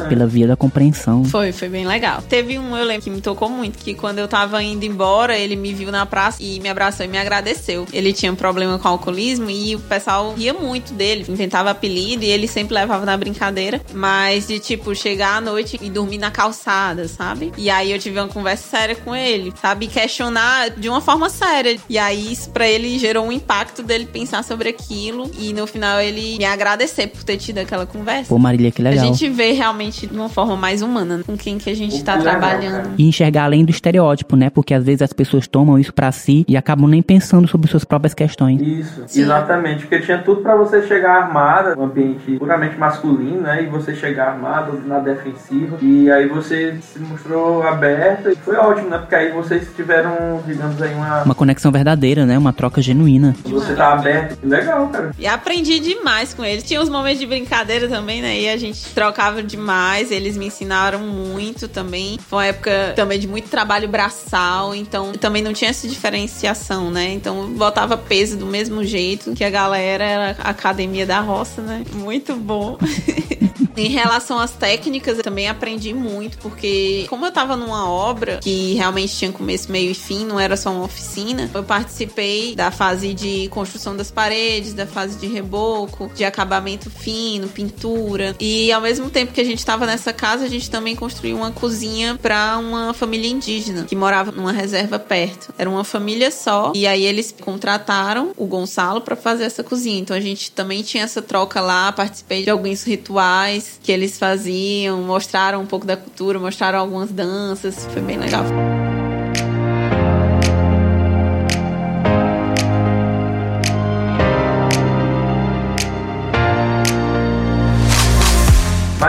Pela via da compreensão. Foi, foi bem legal. Teve um, eu lembro, que me tocou muito, que quando eu tava indo embora, ele me viu na praça e me abraçou e me agradeceu. Ele tinha um problema com alcoolismo e o pessoal ria muito dele, inventava apelido e ele sempre levava na brincadeira, mas de tipo chegar à noite e dormir na calçada, sabe? E aí eu tive uma conversa séria com ele, sabe? Questionar de uma forma séria. E aí isso pra ele gerou um impacto dele pensar sobre aquilo e no final ele me agradecer por ter tido aquela conversa. Pô, Marília, que legal. A gente vê realmente de uma forma mais humana com quem que a gente tá trabalhando. E enxergar além do estereótipo, né? Porque às vezes as pessoas tomam isso para si e acabam nem pensando sobre suas próprias questões. Isso, Sim. exatamente. Porque tinha tudo para você chegar armada, um ambiente puramente masculino, né? E você chegar armado na defensiva. E aí você se mostrou aberta e foi ótimo, né? Porque aí vocês tiveram, digamos aí, uma. Uma conexão verdadeira, né? Uma troca genuína. Você tá aberto. Legal, cara. E aprendi demais com eles. Tinha uns momentos de brincadeira também, né? E a gente trocava demais. Eles me ensinaram muito também. Foi uma época também de muito trabalho braçal. Então também não tinha essa diferenciação, né? Então botava peso do mesmo jeito que a galera era academia da roça, né? Muito bom. em relação às técnicas, eu também aprendi muito, porque como eu tava numa obra que realmente tinha começo, meio e fim, não era só uma oficina, eu participei da fase de construção das paredes, da fase de reboco, de acabamento fino, pintura. E ao mesmo tempo que a gente tava nessa casa, a gente também construiu uma cozinha para uma família indígena que morava numa reserva perto. Era uma família só, e aí eles contrataram o Gonçalo para fazer essa cozinha. Então a gente também tinha essa troca lá, participei de alguns rituais que eles faziam, mostraram um pouco da cultura, mostraram algumas danças, foi bem legal.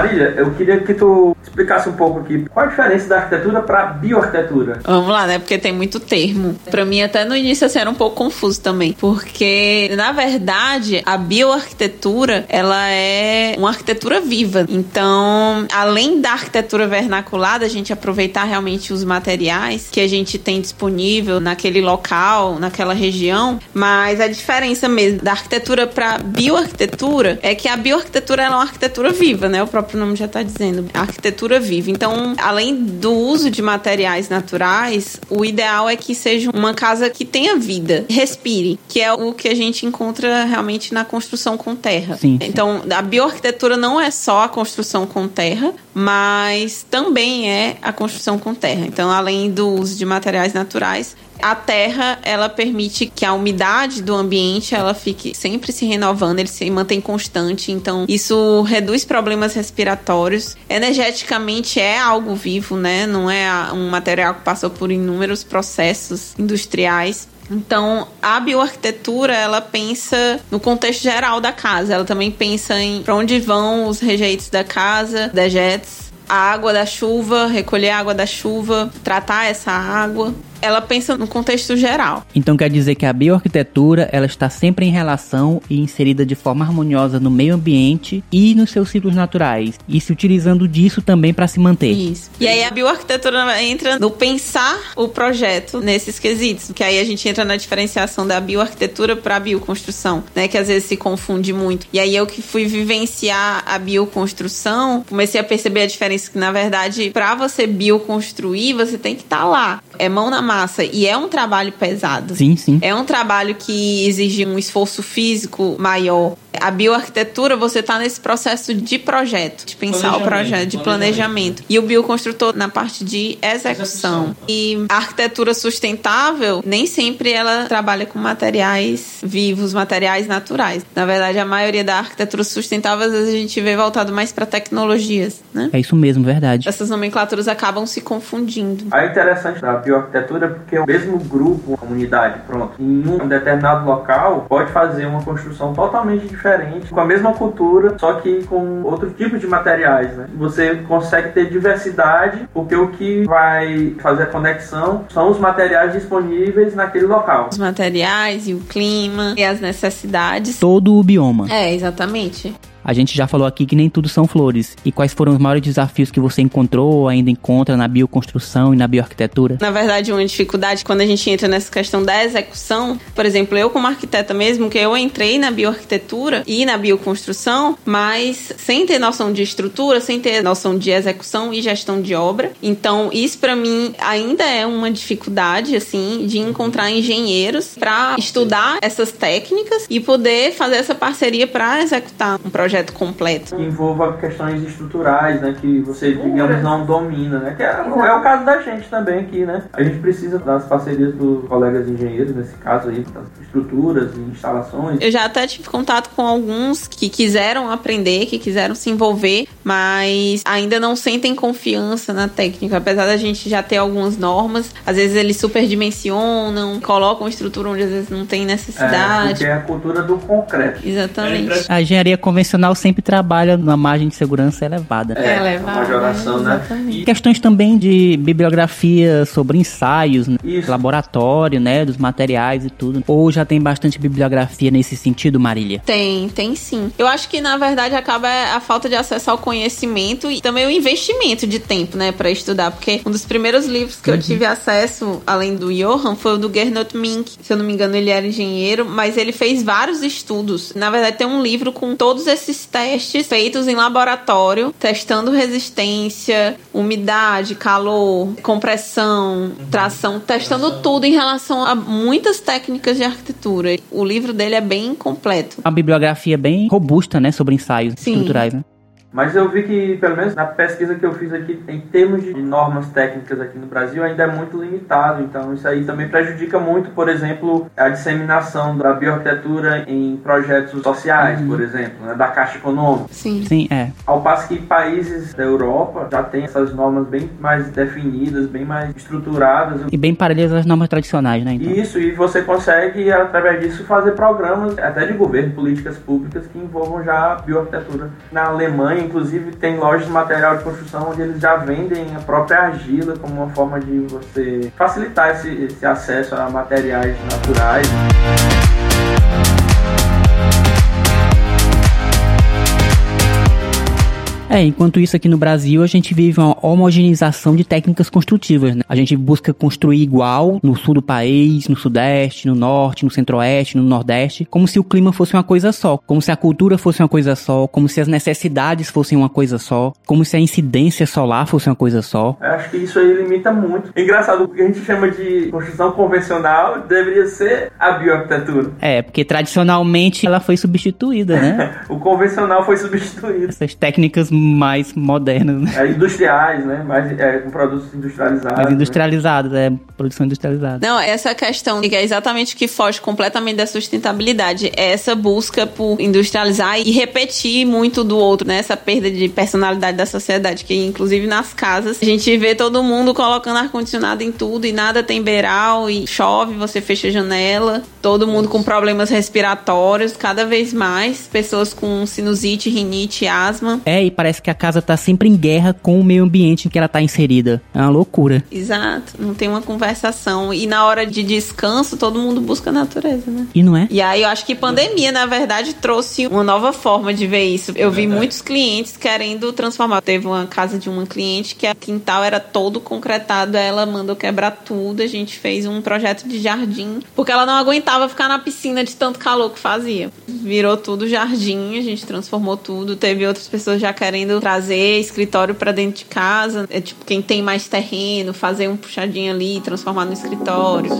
Marília, eu queria que tu explicasse um pouco aqui qual a diferença da arquitetura para bioarquitetura. Vamos lá, né? Porque tem muito termo. Para mim, até no início, assim, era um pouco confuso também. Porque, na verdade, a bioarquitetura, ela é uma arquitetura viva. Então, além da arquitetura vernaculada, a gente aproveitar realmente os materiais que a gente tem disponível naquele local, naquela região. Mas a diferença mesmo da arquitetura para bioarquitetura é que a bioarquitetura é uma arquitetura viva, né? O próprio nome já está dizendo. Arquitetura arquitetura viva. Então, além do uso de materiais naturais, o ideal é que seja uma casa que tenha vida, respire, que é o que a gente encontra realmente na construção com terra. Sim, então, a bioarquitetura não é só a construção com terra, mas também é a construção com terra. Então, além do uso de materiais naturais, a terra ela permite que a umidade do ambiente ela fique sempre se renovando, ele se mantém constante, então isso reduz problemas respiratórios. Energeticamente é algo vivo, né? Não é um material que passou por inúmeros processos industriais. Então, a bioarquitetura, ela pensa no contexto geral da casa. Ela também pensa em para onde vão os rejeitos da casa, dejetos, a água da chuva, recolher a água da chuva, tratar essa água. Ela pensa no contexto geral. Então quer dizer que a bioarquitetura ela está sempre em relação e inserida de forma harmoniosa no meio ambiente e nos seus ciclos naturais e se utilizando disso também para se manter. Isso. E aí a bioarquitetura entra no pensar o projeto nesses quesitos, que aí a gente entra na diferenciação da bioarquitetura para a bioconstrução, né, que às vezes se confunde muito. E aí eu que fui vivenciar a bioconstrução, comecei a perceber a diferença que na verdade para você bioconstruir, você tem que estar tá lá. É mão na massa e é um trabalho pesado. Sim, sim. É um trabalho que exige um esforço físico maior. A bioarquitetura, você está nesse processo de projeto, de pensar o projeto, de planejamento. E o bioconstrutor na parte de execução. execução. E a arquitetura sustentável, nem sempre ela trabalha com materiais vivos, materiais naturais. Na verdade, a maioria da arquitetura sustentável, às vezes a gente vê voltado mais para tecnologias, né? É isso mesmo, verdade. Essas nomenclaturas acabam se confundindo. É interessante da bioarquitetura porque o mesmo grupo, comunidade, pronto, em um determinado local pode fazer uma construção totalmente diferente, com a mesma cultura, só que com outro tipo de materiais, né? Você consegue ter diversidade porque o que vai fazer a conexão são os materiais disponíveis naquele local. Os materiais e o clima e as necessidades. Todo o bioma. É, exatamente. A gente já falou aqui que nem tudo são flores. E quais foram os maiores desafios que você encontrou ou ainda encontra na bioconstrução e na bioarquitetura? Na verdade, uma dificuldade quando a gente entra nessa questão da execução, por exemplo, eu como arquiteta mesmo, que eu entrei na bioarquitetura e na bioconstrução, mas sem ter noção de estrutura, sem ter noção de execução e gestão de obra. Então, isso para mim ainda é uma dificuldade assim de encontrar engenheiros para estudar essas técnicas e poder fazer essa parceria para executar um projeto projeto completo. Que envolva questões estruturais, né? Que você, digamos, não domina, né? Que é, é, o caso da gente também aqui, né? A gente precisa das parcerias dos colegas engenheiros, nesse caso aí, das estruturas e instalações. Eu já até tive contato com alguns que quiseram aprender, que quiseram se envolver, mas ainda não sentem confiança na técnica. Apesar da gente já ter algumas normas, às vezes eles superdimensionam, colocam estrutura onde às vezes não tem necessidade. É, porque é a cultura do concreto. Exatamente. A engenharia convencional sempre trabalha na margem de segurança elevada. É, elevada. Majoração, né? E questões também de bibliografia sobre ensaios, né? laboratório, né? Dos materiais e tudo. Ou já tem bastante bibliografia nesse sentido, Marília? Tem, tem sim. Eu acho que na verdade acaba a falta de acesso ao conhecimento e também o investimento de tempo, né, para estudar, porque um dos primeiros livros que uhum. eu tive acesso, além do Johan, foi o do Gernot Mink. Se eu não me engano, ele era engenheiro, mas ele fez vários estudos. Na verdade, tem um livro com todos esses esses testes feitos em laboratório, testando resistência, umidade, calor, compressão, tração, testando tudo em relação a muitas técnicas de arquitetura. O livro dele é bem completo. A bibliografia é bem robusta, né, sobre ensaios Sim. estruturais, né? Mas eu vi que, pelo menos na pesquisa que eu fiz aqui, em termos de normas técnicas aqui no Brasil, ainda é muito limitado. Então, isso aí também prejudica muito, por exemplo, a disseminação da bioarquitetura em projetos sociais, uhum. por exemplo, né, da Caixa Econômica. Sim. Sim, é. Ao passo que países da Europa já têm essas normas bem mais definidas, bem mais estruturadas. E bem parelhas às normas tradicionais, né? Então. Isso, e você consegue, através disso, fazer programas, até de governo, políticas públicas que envolvam já a bioarquitetura. Na Alemanha, inclusive tem lojas de material de construção onde eles já vendem a própria argila como uma forma de você facilitar esse, esse acesso a materiais naturais. É, enquanto isso aqui no Brasil a gente vive uma homogeneização de técnicas construtivas, né? A gente busca construir igual no sul do país, no sudeste, no norte, no centro-oeste, no nordeste, como se o clima fosse uma coisa só, como se a cultura fosse uma coisa só, como se as necessidades fossem uma coisa só, como se a incidência solar fosse uma coisa só. Eu acho que isso aí limita muito. Engraçado, o que a gente chama de construção convencional deveria ser a bioarquitetura. É, porque tradicionalmente ela foi substituída, né? o convencional foi substituído. Essas técnicas mais modernas, né? É, industriais, né? Mais, é, com produtos industrializados. Mais industrializados, né? é, produção industrializada. Não, essa questão que é exatamente o que foge completamente da sustentabilidade. É essa busca por industrializar e repetir muito do outro, né? Essa perda de personalidade da sociedade, que inclusive nas casas a gente vê todo mundo colocando ar-condicionado em tudo e nada tem beiral e chove, você fecha a janela, todo mundo com problemas respiratórios, cada vez mais, pessoas com sinusite, rinite, asma. É, e parece parece que a casa tá sempre em guerra com o meio ambiente em que ela tá inserida. É uma loucura. Exato. Não tem uma conversação. E na hora de descanso, todo mundo busca a natureza, né? E não é? E aí eu acho que pandemia, na verdade, trouxe uma nova forma de ver isso. Eu vi muitos clientes querendo transformar. Teve uma casa de uma cliente que a quintal era todo concretado, ela mandou quebrar tudo, a gente fez um projeto de jardim, porque ela não aguentava ficar na piscina de tanto calor que fazia. Virou tudo jardim, a gente transformou tudo. Teve outras pessoas já querendo trazer escritório para dentro de casa, é tipo quem tem mais terreno, fazer um puxadinho ali, transformar no escritório.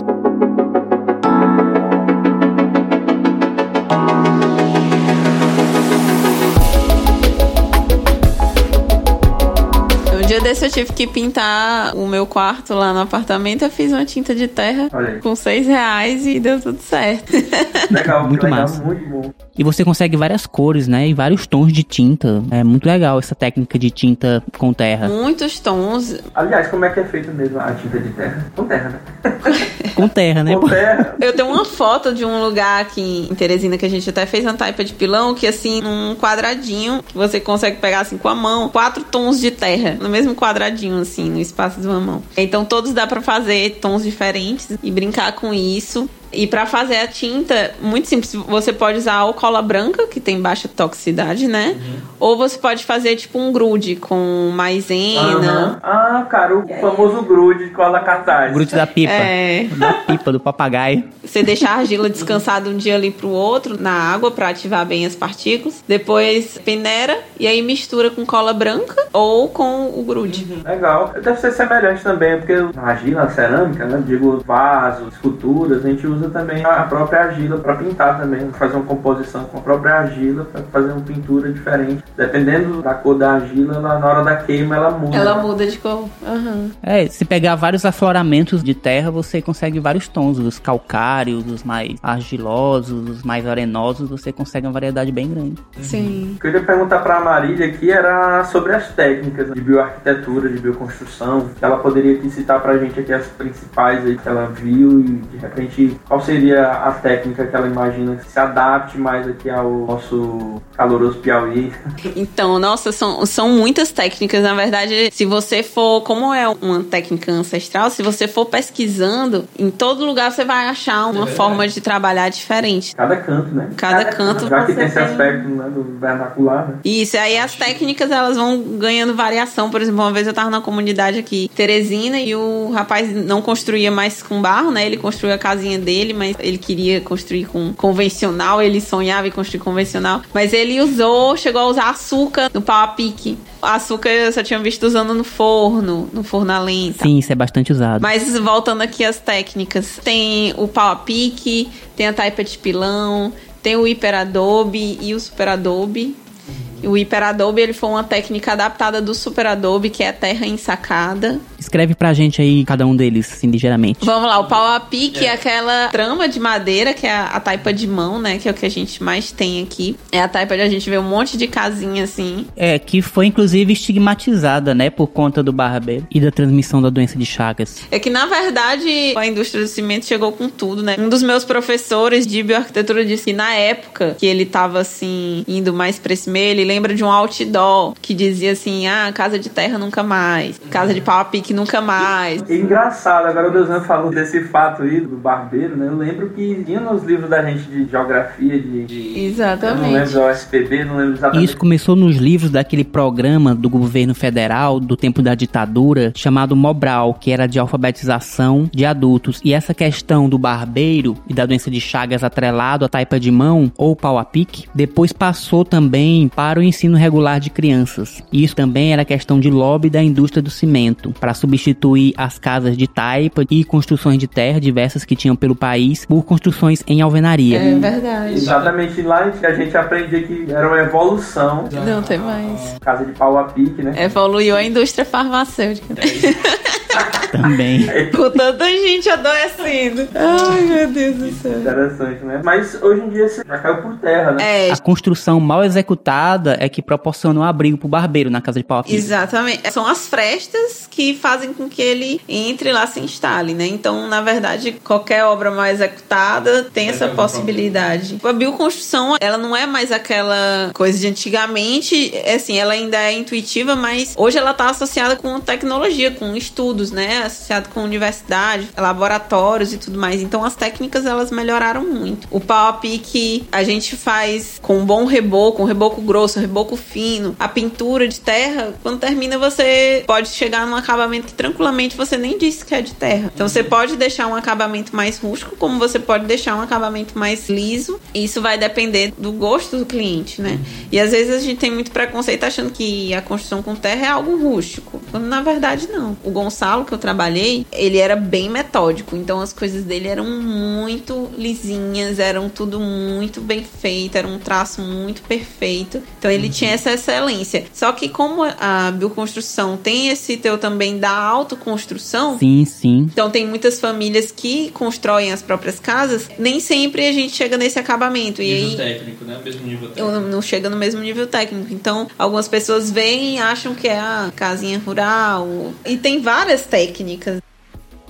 Dia desse eu tive que pintar o meu quarto lá no apartamento. Eu fiz uma tinta de terra com seis reais e deu tudo certo. Legal, Muito legal, massa. muito bom. E você consegue várias cores, né? E vários tons de tinta. É muito legal essa técnica de tinta com terra. Muitos tons. Aliás, como é que é feito mesmo a tinta de terra? Com terra, né? Com terra, né? Com terra. Eu tenho uma foto de um lugar aqui em Teresina que a gente até fez uma taipa de pilão, que assim, num quadradinho, que você consegue pegar assim com a mão, quatro tons de terra, no mesmo quadradinho, assim, no espaço de uma mão. Então todos dá pra fazer tons diferentes e brincar com isso. E pra fazer a tinta, muito simples. Você pode usar ou cola branca, que tem baixa toxicidade, né? Ou você pode fazer tipo um grude com maisena. Aham. Ah, cara, o famoso grude de cola cartaz. Grude da pipa. É. Da pipa, do papagaio. Você deixa a argila descansar de um dia ali pro outro na água pra ativar bem as partículas. Depois peneira e aí mistura com cola branca ou com o grude. Legal. Deve ser semelhante também, porque argila, cerâmica, né? Digo, vasos, esculturas, a gente usa também a própria argila para pintar também, fazer uma composição com a própria argila para fazer uma pintura diferente. Dependendo da cor da argila, ela, na hora da queima ela muda. Ela muda de cor. Aham. É, se pegar vários afloramentos de terra, você consegue vários tons. Os calcários, os mais argilosos, os mais arenosos, você consegue uma variedade bem grande. Sim. O que eu queria perguntar para a Marília aqui era sobre as técnicas de bioarquitetura, de bioconstrução. Ela poderia aqui citar para a gente aqui as principais aí que ela viu e de repente qual seria a técnica que ela imagina que se adapte mais aqui ao nosso caloroso Piauí. Então, nossa, são, são muitas técnicas. Na verdade, se você for, como é uma técnica ancestral, se você for pesquisando, em todo lugar você vai achar uma forma de trabalhar diferente. Cada canto, né? Cada canto Já que você tem esse aspecto né, do vernacular, né? Isso, aí as técnicas elas vão ganhando variação. Por exemplo, uma vez eu tava na comunidade aqui, Teresina, e o rapaz não construía mais com barro, né? Ele construiu a casinha dele, mas ele queria construir com convencional, ele sonhava em construir convencional. Mas ele usou, chegou a usar açúcar no pau a pique. Açúcar eu só tinha visto usando no forno, no forno a lenha. tal. Sim, isso é bastante usado. Mas voltando aqui às técnicas, tem o pau a pique, tem a taipa de pilão, tem o hiperadobe e o superadobe. O hiperadobe ele foi uma técnica adaptada do superadobe, que é a terra ensacada. Escreve pra gente aí cada um deles, assim, ligeiramente. Vamos lá, o pau a pique é aquela trama de madeira, que é a, a taipa de mão, né? Que é o que a gente mais tem aqui. É a taipa de a gente vê um monte de casinha assim. É, que foi inclusive estigmatizada, né, por conta do barbeiro e da transmissão da doença de Chagas. É que, na verdade, a indústria do cimento chegou com tudo, né? Um dos meus professores de bioarquitetura disse que na época que ele tava, assim, indo mais pra esse meio, ele lembra de um outdoor que dizia assim, ah, casa de terra nunca mais, casa de pau a pique nunca mais. É engraçado, agora o Deusan falou desse fato aí do barbeiro, né? Eu lembro que tinha nos livros da gente de geografia, de. de- Eu não Exatamente. lembro da USPB, não lembro exatamente. Isso começou nos livros daquele programa do governo federal do tempo da ditadura chamado Mobral, que era de alfabetização de adultos. E essa questão do barbeiro e da doença de Chagas atrelado à taipa de mão ou pau a pique, depois passou também para o ensino regular de crianças. E isso também era questão de lobby da indústria do cimento, para substituir as casas de taipa e construções de terra diversas que tinham pelo país por construções em alvenaria. É verdade. Exatamente lá que a gente aprendia que era uma evolução. Não tem mais. Casa de pau a pique, né? Evoluiu a indústria farmacêutica. Também. Com tanta gente adoecendo. Ai, meu Deus do céu. Interessante, né? Mas hoje em dia você já caiu por terra, né? É, A construção mal executada é que proporciona um abrigo pro barbeiro na casa de pau a pique. Exatamente. São as frestas que fazem com que ele entre lá se instale, né? Então, na verdade, qualquer obra mal executada tem essa possibilidade. A bioconstrução, ela não é mais aquela coisa de antigamente, é assim, ela ainda é intuitiva, mas hoje ela está associada com tecnologia, com estudos, né? Associado com universidade, laboratórios e tudo mais. Então, as técnicas, elas melhoraram muito. O pau a pique a gente faz com um bom reboco, um reboco grosso, um reboco fino. A pintura de terra, quando termina, você pode chegar num acabamento que tranquilamente você nem disse que é de terra. Então você pode deixar um acabamento mais rústico, como você pode deixar um acabamento mais liso. Isso vai depender do gosto do cliente, né? E às vezes a gente tem muito preconceito achando que a construção com terra é algo rústico. Quando na verdade não. O Gonçalo que eu trabalhei, ele era bem metódico. Então as coisas dele eram muito lisinhas, eram tudo muito bem feito, era um traço muito perfeito. Então ele tinha essa excelência. Só que como a bioconstrução tem esse teu também da autoconstrução, Sim, sim. então tem muitas famílias que constroem as próprias casas, nem sempre a gente chega nesse acabamento. E Nível aí técnico, né? Mesmo nível técnico. não não chega no mesmo nível técnico. Então, algumas pessoas veem e acham que é a casinha rural. E tem várias técnicas.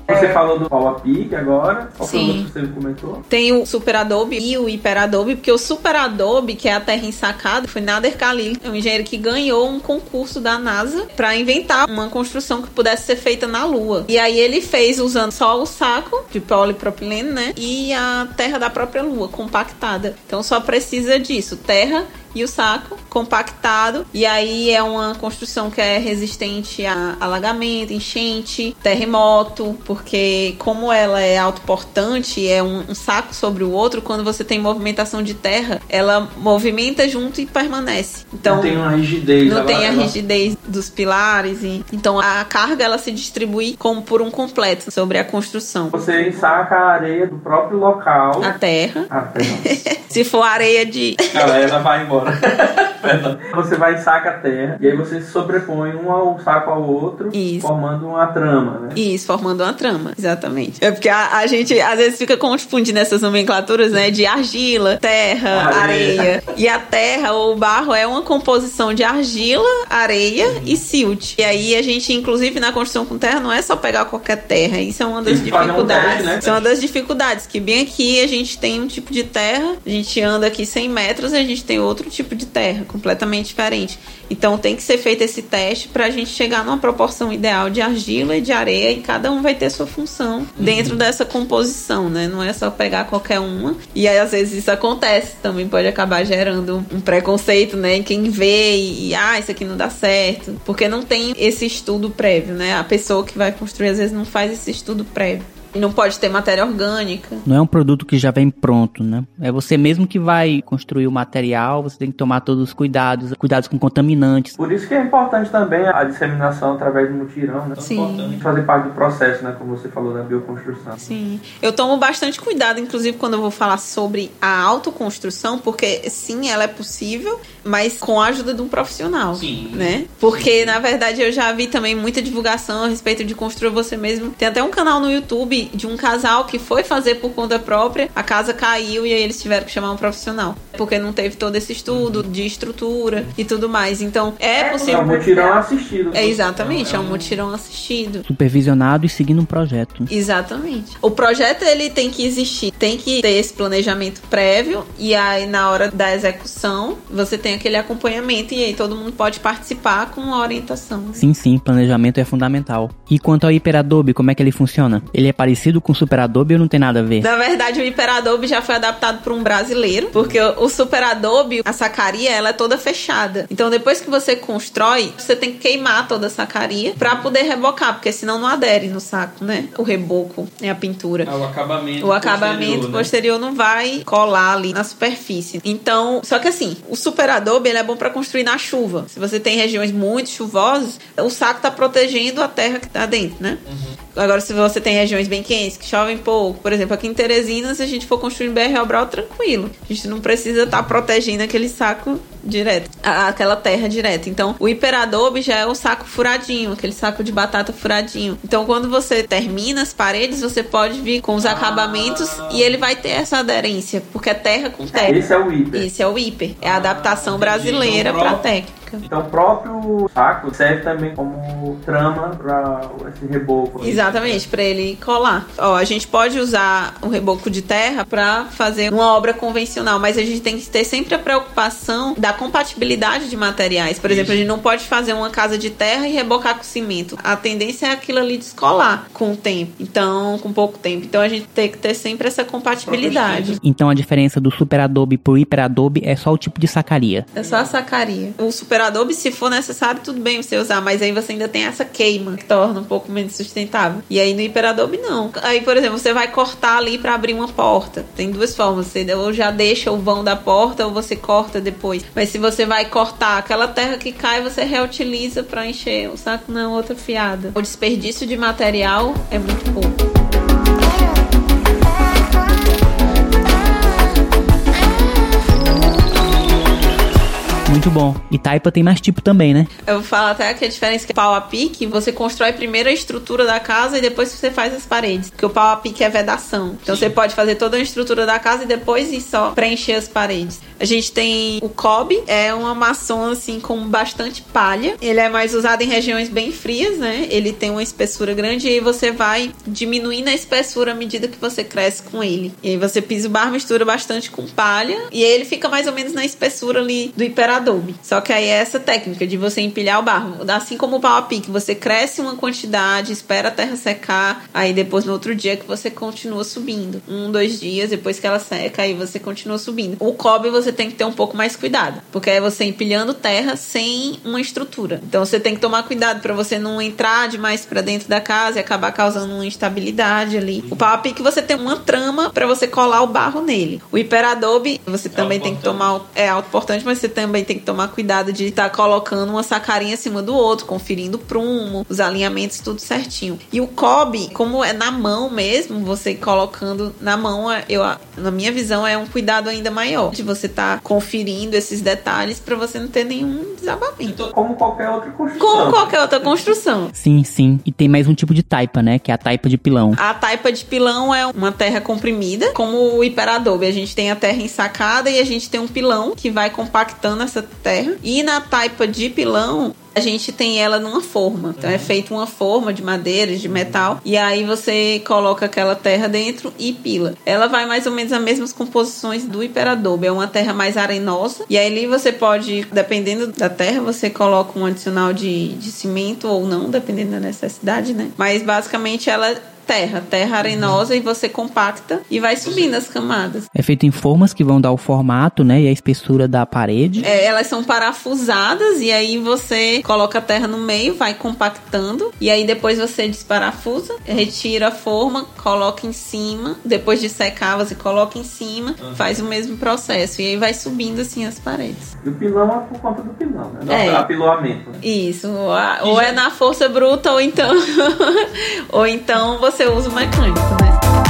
Você falou do pau a pique agora. Qual foi o Sim. que você me comentou? Tem o Super Adobe e o Hiper Adobe, porque o Super Adobe, que é a terra ensacada, foi Nader Khalil, um engenheiro que ganhou um concurso da NASA para inventar uma construção que pudesse ser feita na Lua. E aí ele fez usando só o saco de polipropileno, né? E a terra da própria Lua, compactada. Então só precisa disso, terra e o saco compactado. E aí é uma construção que é resistente a alagamento, enchente, terremoto, porque como ela é autoportante, é um, um saco sobre o outro, quando você tem movimentação de terra, ela movimenta junto e permanece. Então não tem uma rigidez. não ela- tem a ela- rigidez dos pilares e então a carga ela se distribui como por um completo sobre a construção. Você ensaca a areia do próprio local. A terra, Ah, perdão. se for areia de Ela, ela vai embora. one. Você vai e saca a terra, e aí você sobrepõe um ao saco ao outro, Isso. formando uma trama, né? Isso, formando uma trama, exatamente. É porque a, a gente às vezes fica confundindo essas nomenclaturas, né? De argila, terra, Areia. areia. E a terra ou o barro é uma composição de argila, areia e silt. E aí a gente, inclusive na construção com terra, não é só pegar qualquer terra. Isso é uma das fazer um dificuldades. teste, né? Isso é uma das dificuldades. Que bem aqui a gente tem um tipo de terra, a gente anda aqui 100 metros e a gente tem outro tipo de terra, completamente diferente. Então tem que ser feito esse teste pra gente chegar numa proporção ideal de argila e de areia e cada um vai ter sua função dentro dessa composição, né? Não é só pegar qualquer uma. E aí às vezes isso acontece, também pode acabar gerando um preconceito, né? em Quem vê e, e, ah, isso aqui não dá certo, porque não tem esse estudo prévio, né? A pessoa que vai construir às vezes não faz esse estudo prévio. E não pode ter matéria orgânica. Não é um produto que já vem pronto, né? É você mesmo que vai construir o material, você tem que tomar todos os cuidados, cuidados com contaminantes. Por isso que é importante também a disseminação através do mutirão, né? Sim. Fazer parte do processo, né? Como você falou da bioconstrução. Sim. Eu tomo bastante cuidado, inclusive, quando eu vou falar sobre a autoconstrução, porque sim, ela é possível, mas com a ajuda de um profissional. Sim. Né? Porque, na verdade, eu já vi também muita divulgação a respeito de construir você mesmo. Tem até um canal no YouTube de um casal que foi fazer por conta própria, a casa caiu e aí eles tiveram que chamar um profissional. Porque não teve todo esse estudo de estrutura e tudo mais. Então, é É possível. um mutirão assistido. É exatamente, é um mutirão assistido. Supervisionado e seguindo um projeto. Exatamente. O projeto ele tem que existir, tem que ter esse planejamento prévio e aí na hora da execução você tem aquele acompanhamento e aí todo mundo pode participar com a orientação. Sim, sim, planejamento é fundamental. E quanto ao Hyper Adobe, como é que ele funciona? Ele é parecido com o Super Adobe ou não tem nada a ver? Na verdade, o Hyper Adobe já foi adaptado por um brasileiro, porque o Super Adobe, a sacaria, ela é toda fechada. Então, depois que você constrói, você tem que queimar toda a sacaria pra poder rebocar, porque senão não adere no saco, né? O reboco é a pintura. Ah, o acabamento O acabamento né? posterior não vai colar ali na superfície. Então, só que assim, o Super Adobe ele é bom para construir na chuva. Se você tem regiões muito chuvosas, o saco tá protegendo a terra que tá dentro, né? Agora, se você tem regiões bem quentes, que chovem pouco, por exemplo, aqui em Teresina, se a gente for construir em BR Obral, tranquilo. A gente não precisa estar protegendo aquele saco direto, aquela terra direto. Então, o hiperadobe já é o saco furadinho, aquele saco de batata furadinho. Então, quando você termina as paredes, você pode vir com os acabamentos e ele vai ter essa aderência, porque é terra com terra. Esse é o hiper. Esse é o hiper. É a adaptação brasileira Então, para pro- técnica. Então, o próprio saco serve também como trama para esse reboco. Exatamente, para ele colar. Ó, a gente pode usar o reboco de terra para fazer uma obra convencional, mas a gente tem que ter sempre a preocupação da compatibilidade de materiais. Por exemplo, a gente não pode fazer uma casa de terra e rebocar com cimento. A tendência é aquilo ali descolar com o tempo. Então, com pouco tempo. Então a gente tem que ter sempre essa compatibilidade. Então a diferença do Super Adobe pro Hiper Adobe é só o tipo de sacaria. É só a sacaria. O Super Adobe, se for necessário, tudo bem você usar, mas aí você ainda tem essa queima que torna um pouco menos sustentável. E aí no Hiper Adobe não. Aí, por exemplo, você vai cortar ali pra abrir uma porta. Tem duas formas. Você ou já deixa o vão da porta ou você corta depois. Mas se você vai cortar aquela terra que cai, você reutiliza pra encher o saco na outra fiada. O desperdício de material é muito pouco. Muito bom. E taipa tem mais tipo também, né? Eu falar até que a diferença é que pau a pique, você constrói primeiro a estrutura da casa e depois você faz as paredes. Porque o pau a pique é vedação. Então você pode fazer toda a estrutura da casa e depois ir só preencher as paredes. A gente tem o cobre, é uma maçã assim com bastante palha. Ele é mais usado em regiões bem frias, né? Ele tem uma espessura grande e você vai diminuindo a espessura à medida que você cresce com ele. E aí você pisa o barro, mistura bastante com palha e aí ele fica mais ou menos na espessura ali do Só que aí é essa técnica de você empilhar o barro. Assim como o pau a pique, você cresce uma quantidade, espera a terra secar, aí depois no outro dia que você continua subindo. Um, dois dias depois que ela seca, aí você continua subindo. O cobre você tem que ter um pouco mais cuidado, porque é você empilhando terra sem uma estrutura. Então você tem que tomar cuidado para você não entrar demais para dentro da casa e acabar causando uma instabilidade ali. O pau a pique você tem uma trama para você colar o barro nele. O hiperadobe você também tem que tomar é autoportante, mas você também tem que tomar cuidado de estar colocando uma sacarinha acima do outro, conferindo o prumo, os alinhamentos tudo certinho. E o cobre, como é na mão mesmo, você colocando na mão, eu na minha visão é um cuidado ainda maior de você estar conferindo esses detalhes para você não ter nenhum desabamento. Como qualquer outra construção. Como qualquer outra construção. Sim, sim. E tem mais um tipo de taipa, né? Que é a taipa de pilão. A taipa de pilão é uma terra comprimida, como o hiperadobe. A gente tem a terra ensacada e a gente tem um pilão que vai compactando essa terra. E na taipa de pilão, a gente tem ela numa forma. Então é feita uma forma de madeira, de metal, e aí você coloca aquela terra dentro e pila. Ela vai mais ou menos as mesmas composições do hiperadobe. É uma terra mais arenosa, e aí ali você pode, dependendo da terra, você coloca um adicional de, de cimento ou não, dependendo da necessidade, né? Mas basicamente ela terra, terra arenosa e você compacta e vai subindo as camadas. É feito em formas que vão dar o formato, né? E a espessura da parede. É, elas são parafusadas e aí você coloca a terra no meio, vai compactando e aí depois você desparafusa, retira a forma, coloca em cima, depois de secar você coloca em cima, faz o mesmo processo e aí vai subindo assim as paredes. E o pilão é por conta do pilão, né? Não É. apiloamento. Né? Isso, ou, a- ou é na força bruta ou então ou então você usa o mecânico, né?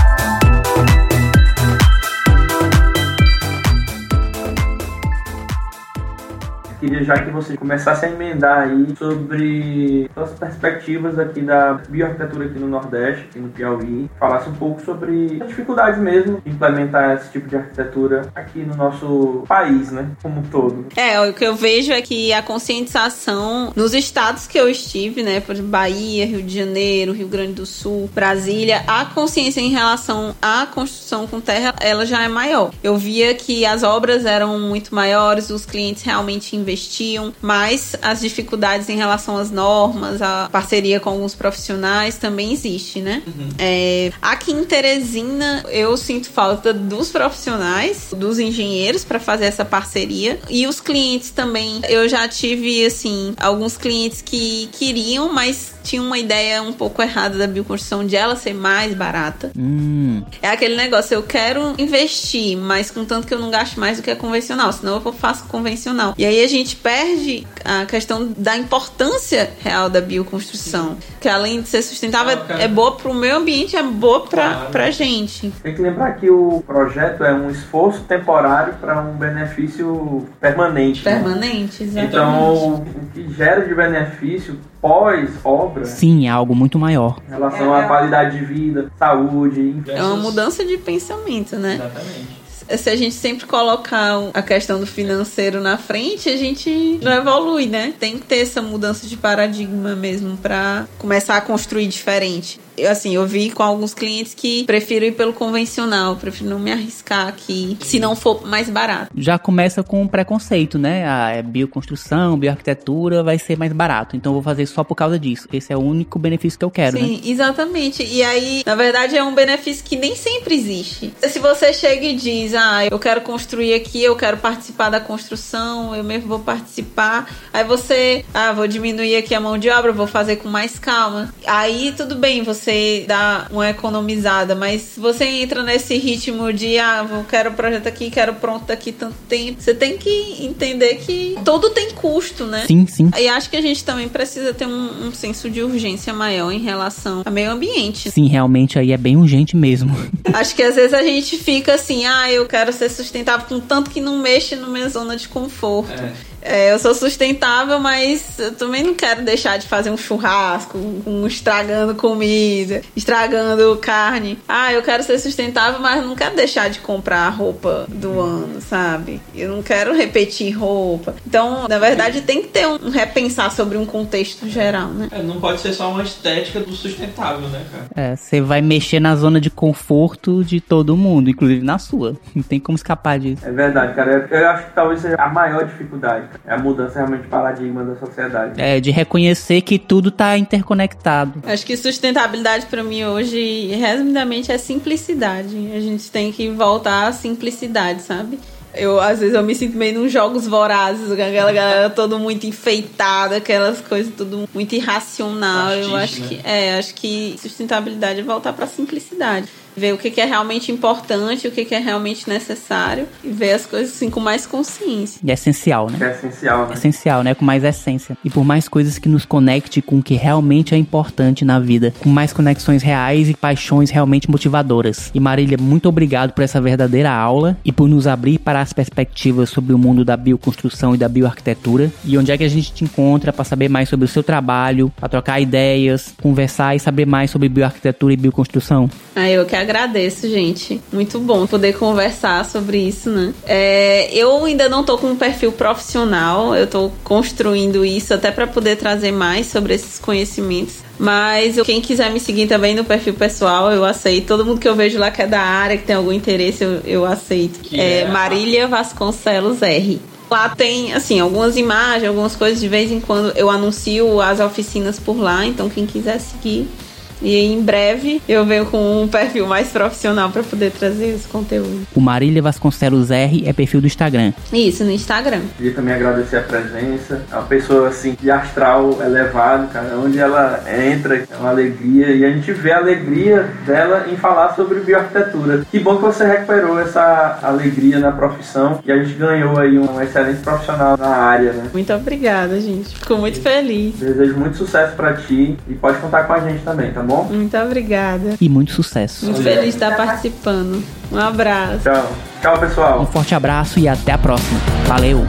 Queria já que você começasse a emendar aí sobre as perspectivas aqui da bioarquitetura aqui no Nordeste, aqui no Piauí. Falasse um pouco sobre as dificuldades mesmo de implementar esse tipo de arquitetura aqui no nosso país, né? Como um todo. É, o que eu vejo é que a conscientização nos estados que eu estive, né, por Bahia, Rio de Janeiro, Rio Grande do Sul, Brasília, a consciência em relação à construção com terra, ela já é maior. Eu via que as obras eram muito maiores, os clientes realmente investiam, mas as dificuldades em relação às normas, a parceria com alguns profissionais também existe, né? É, aqui em Teresina, eu sinto falta dos profissionais, dos engenheiros para fazer essa parceria e os clientes também. Eu já tive assim alguns clientes que queriam, mas tinham uma ideia um pouco errada da bioconstrução de ela ser mais barata. Hum. É aquele negócio, eu quero investir, mas contanto que eu não gaste mais do que a convencional, senão eu faço convencional. E aí a gente perde a questão da importância real da bioconstrução. Que além de ser sustentável, Ah, é boa para o meio ambiente, é boa para Claro. pra gente. Tem que lembrar que o projeto é um esforço temporário para um benefício permanente. né? Permanente, exatamente. Então, o que gera de benefício pós-obra Sim, é algo muito maior. em relação à qualidade de vida, saúde, enfim. é uma mudança de pensamento, né? Exatamente. se a gente sempre colocar a questão do financeiro na frente, a gente não evolui, né? Tem que ter essa mudança de paradigma mesmo pra começar a construir diferente. Eu, assim, eu vi com alguns clientes que prefiro ir pelo convencional, prefiro não me arriscar aqui, se não for mais barato. Já começa com um preconceito, né? Ah, é bioconstrução, bioarquitetura, vai ser mais barato. Então eu vou fazer só por causa disso. Esse é o único benefício que eu quero, né? Sim, exatamente. E aí, na verdade, é um benefício que nem sempre existe. Se você chega e diz, ah, eu quero construir aqui, eu quero participar da construção, eu mesmo vou participar. Aí você, ah, vou diminuir aqui a mão de obra, vou fazer com mais calma. Aí tudo bem, você dá uma economizada, mas se você entra nesse ritmo de, ah, eu quero o projeto aqui, quero pronto daqui tanto tempo, você tem que entender que tudo tem custo, né? Sim, sim. E acho que a gente também precisa ter um, um senso de urgência maior em relação ao meio ambiente. Sim, realmente aí é bem urgente mesmo. Acho que às vezes a gente fica assim, ah, eu quero ser sustentável, contanto que não mexa na minha zona de conforto. É, eu sou sustentável, mas eu também não quero deixar de fazer um churrasco, um estragando comida, estragando carne. Ah, eu quero ser sustentável, mas não quero deixar de comprar a roupa do ano, sabe? Eu não quero repetir roupa. Então, na verdade, tem que ter um repensar sobre um contexto geral, né? É, não pode ser só uma estética do sustentável, né, cara? É, você vai mexer na zona de conforto de todo mundo, inclusive na sua. Não tem como escapar disso. É verdade, cara. Eu acho que talvez seja a maior dificuldade. cara. É a mudança realmente de paradigma da sociedade. É, de reconhecer que tudo tá interconectado. Acho que sustentabilidade pra mim hoje, resumidamente, é simplicidade. A gente tem que voltar à simplicidade, sabe? Eu, às vezes, eu me sinto meio nos jogos vorazes, com aquela galera toda muito enfeitada, aquelas coisas tudo muito irracional. eu Artista, acho né? que é, acho que sustentabilidade é voltar pra simplicidade. Ver o que que é realmente importante, o que que é realmente necessário e ver as coisas assim com mais consciência. E é essencial, né? É essencial, né? essencial, né? Com mais essência. E por mais coisas que nos conecte com o que realmente é importante na vida. Com mais conexões reais e paixões realmente motivadoras. E Marília, muito obrigado por essa verdadeira aula e por nos abrir para as perspectivas sobre o mundo da bioconstrução e da bioarquitetura. E onde é que a gente te encontra para saber mais sobre o seu trabalho, para trocar ideias, conversar e saber mais sobre bioarquitetura e bioconstrução? Ah, eu que agradeço, gente. Muito bom poder conversar sobre isso, né? É, eu ainda não tô com um perfil profissional, eu tô construindo isso até para poder trazer mais sobre esses conhecimentos. Mas quem quiser me seguir também no perfil pessoal, eu aceito. Todo mundo que eu vejo lá que é da área, que tem algum interesse, eu, eu aceito. É, é Marília Vasconcelos R. Lá tem, assim, algumas imagens, algumas coisas. De vez em quando eu anuncio as oficinas por lá, então quem quiser seguir. E em breve eu venho com um perfil mais profissional para poder trazer esse conteúdo. O Marília Vasconcelos R é perfil do Instagram. Isso, no Instagram. Queria também agradecer a presença. É uma pessoa assim de astral elevado, cara. Onde ela entra, é uma alegria. E a gente vê a alegria dela em falar sobre bioarquitetura. Que bom que você recuperou essa alegria na profissão. E a gente ganhou aí um excelente profissional na área, né? Muito obrigada, gente. Fico muito feliz. Desejo muito sucesso pra ti. E pode contar com a gente também, tá bom? Muito obrigada. E muito sucesso. Muito feliz de estar participando. Um abraço. Tchau. Tchau, pessoal. Um forte abraço e até a próxima. Valeu!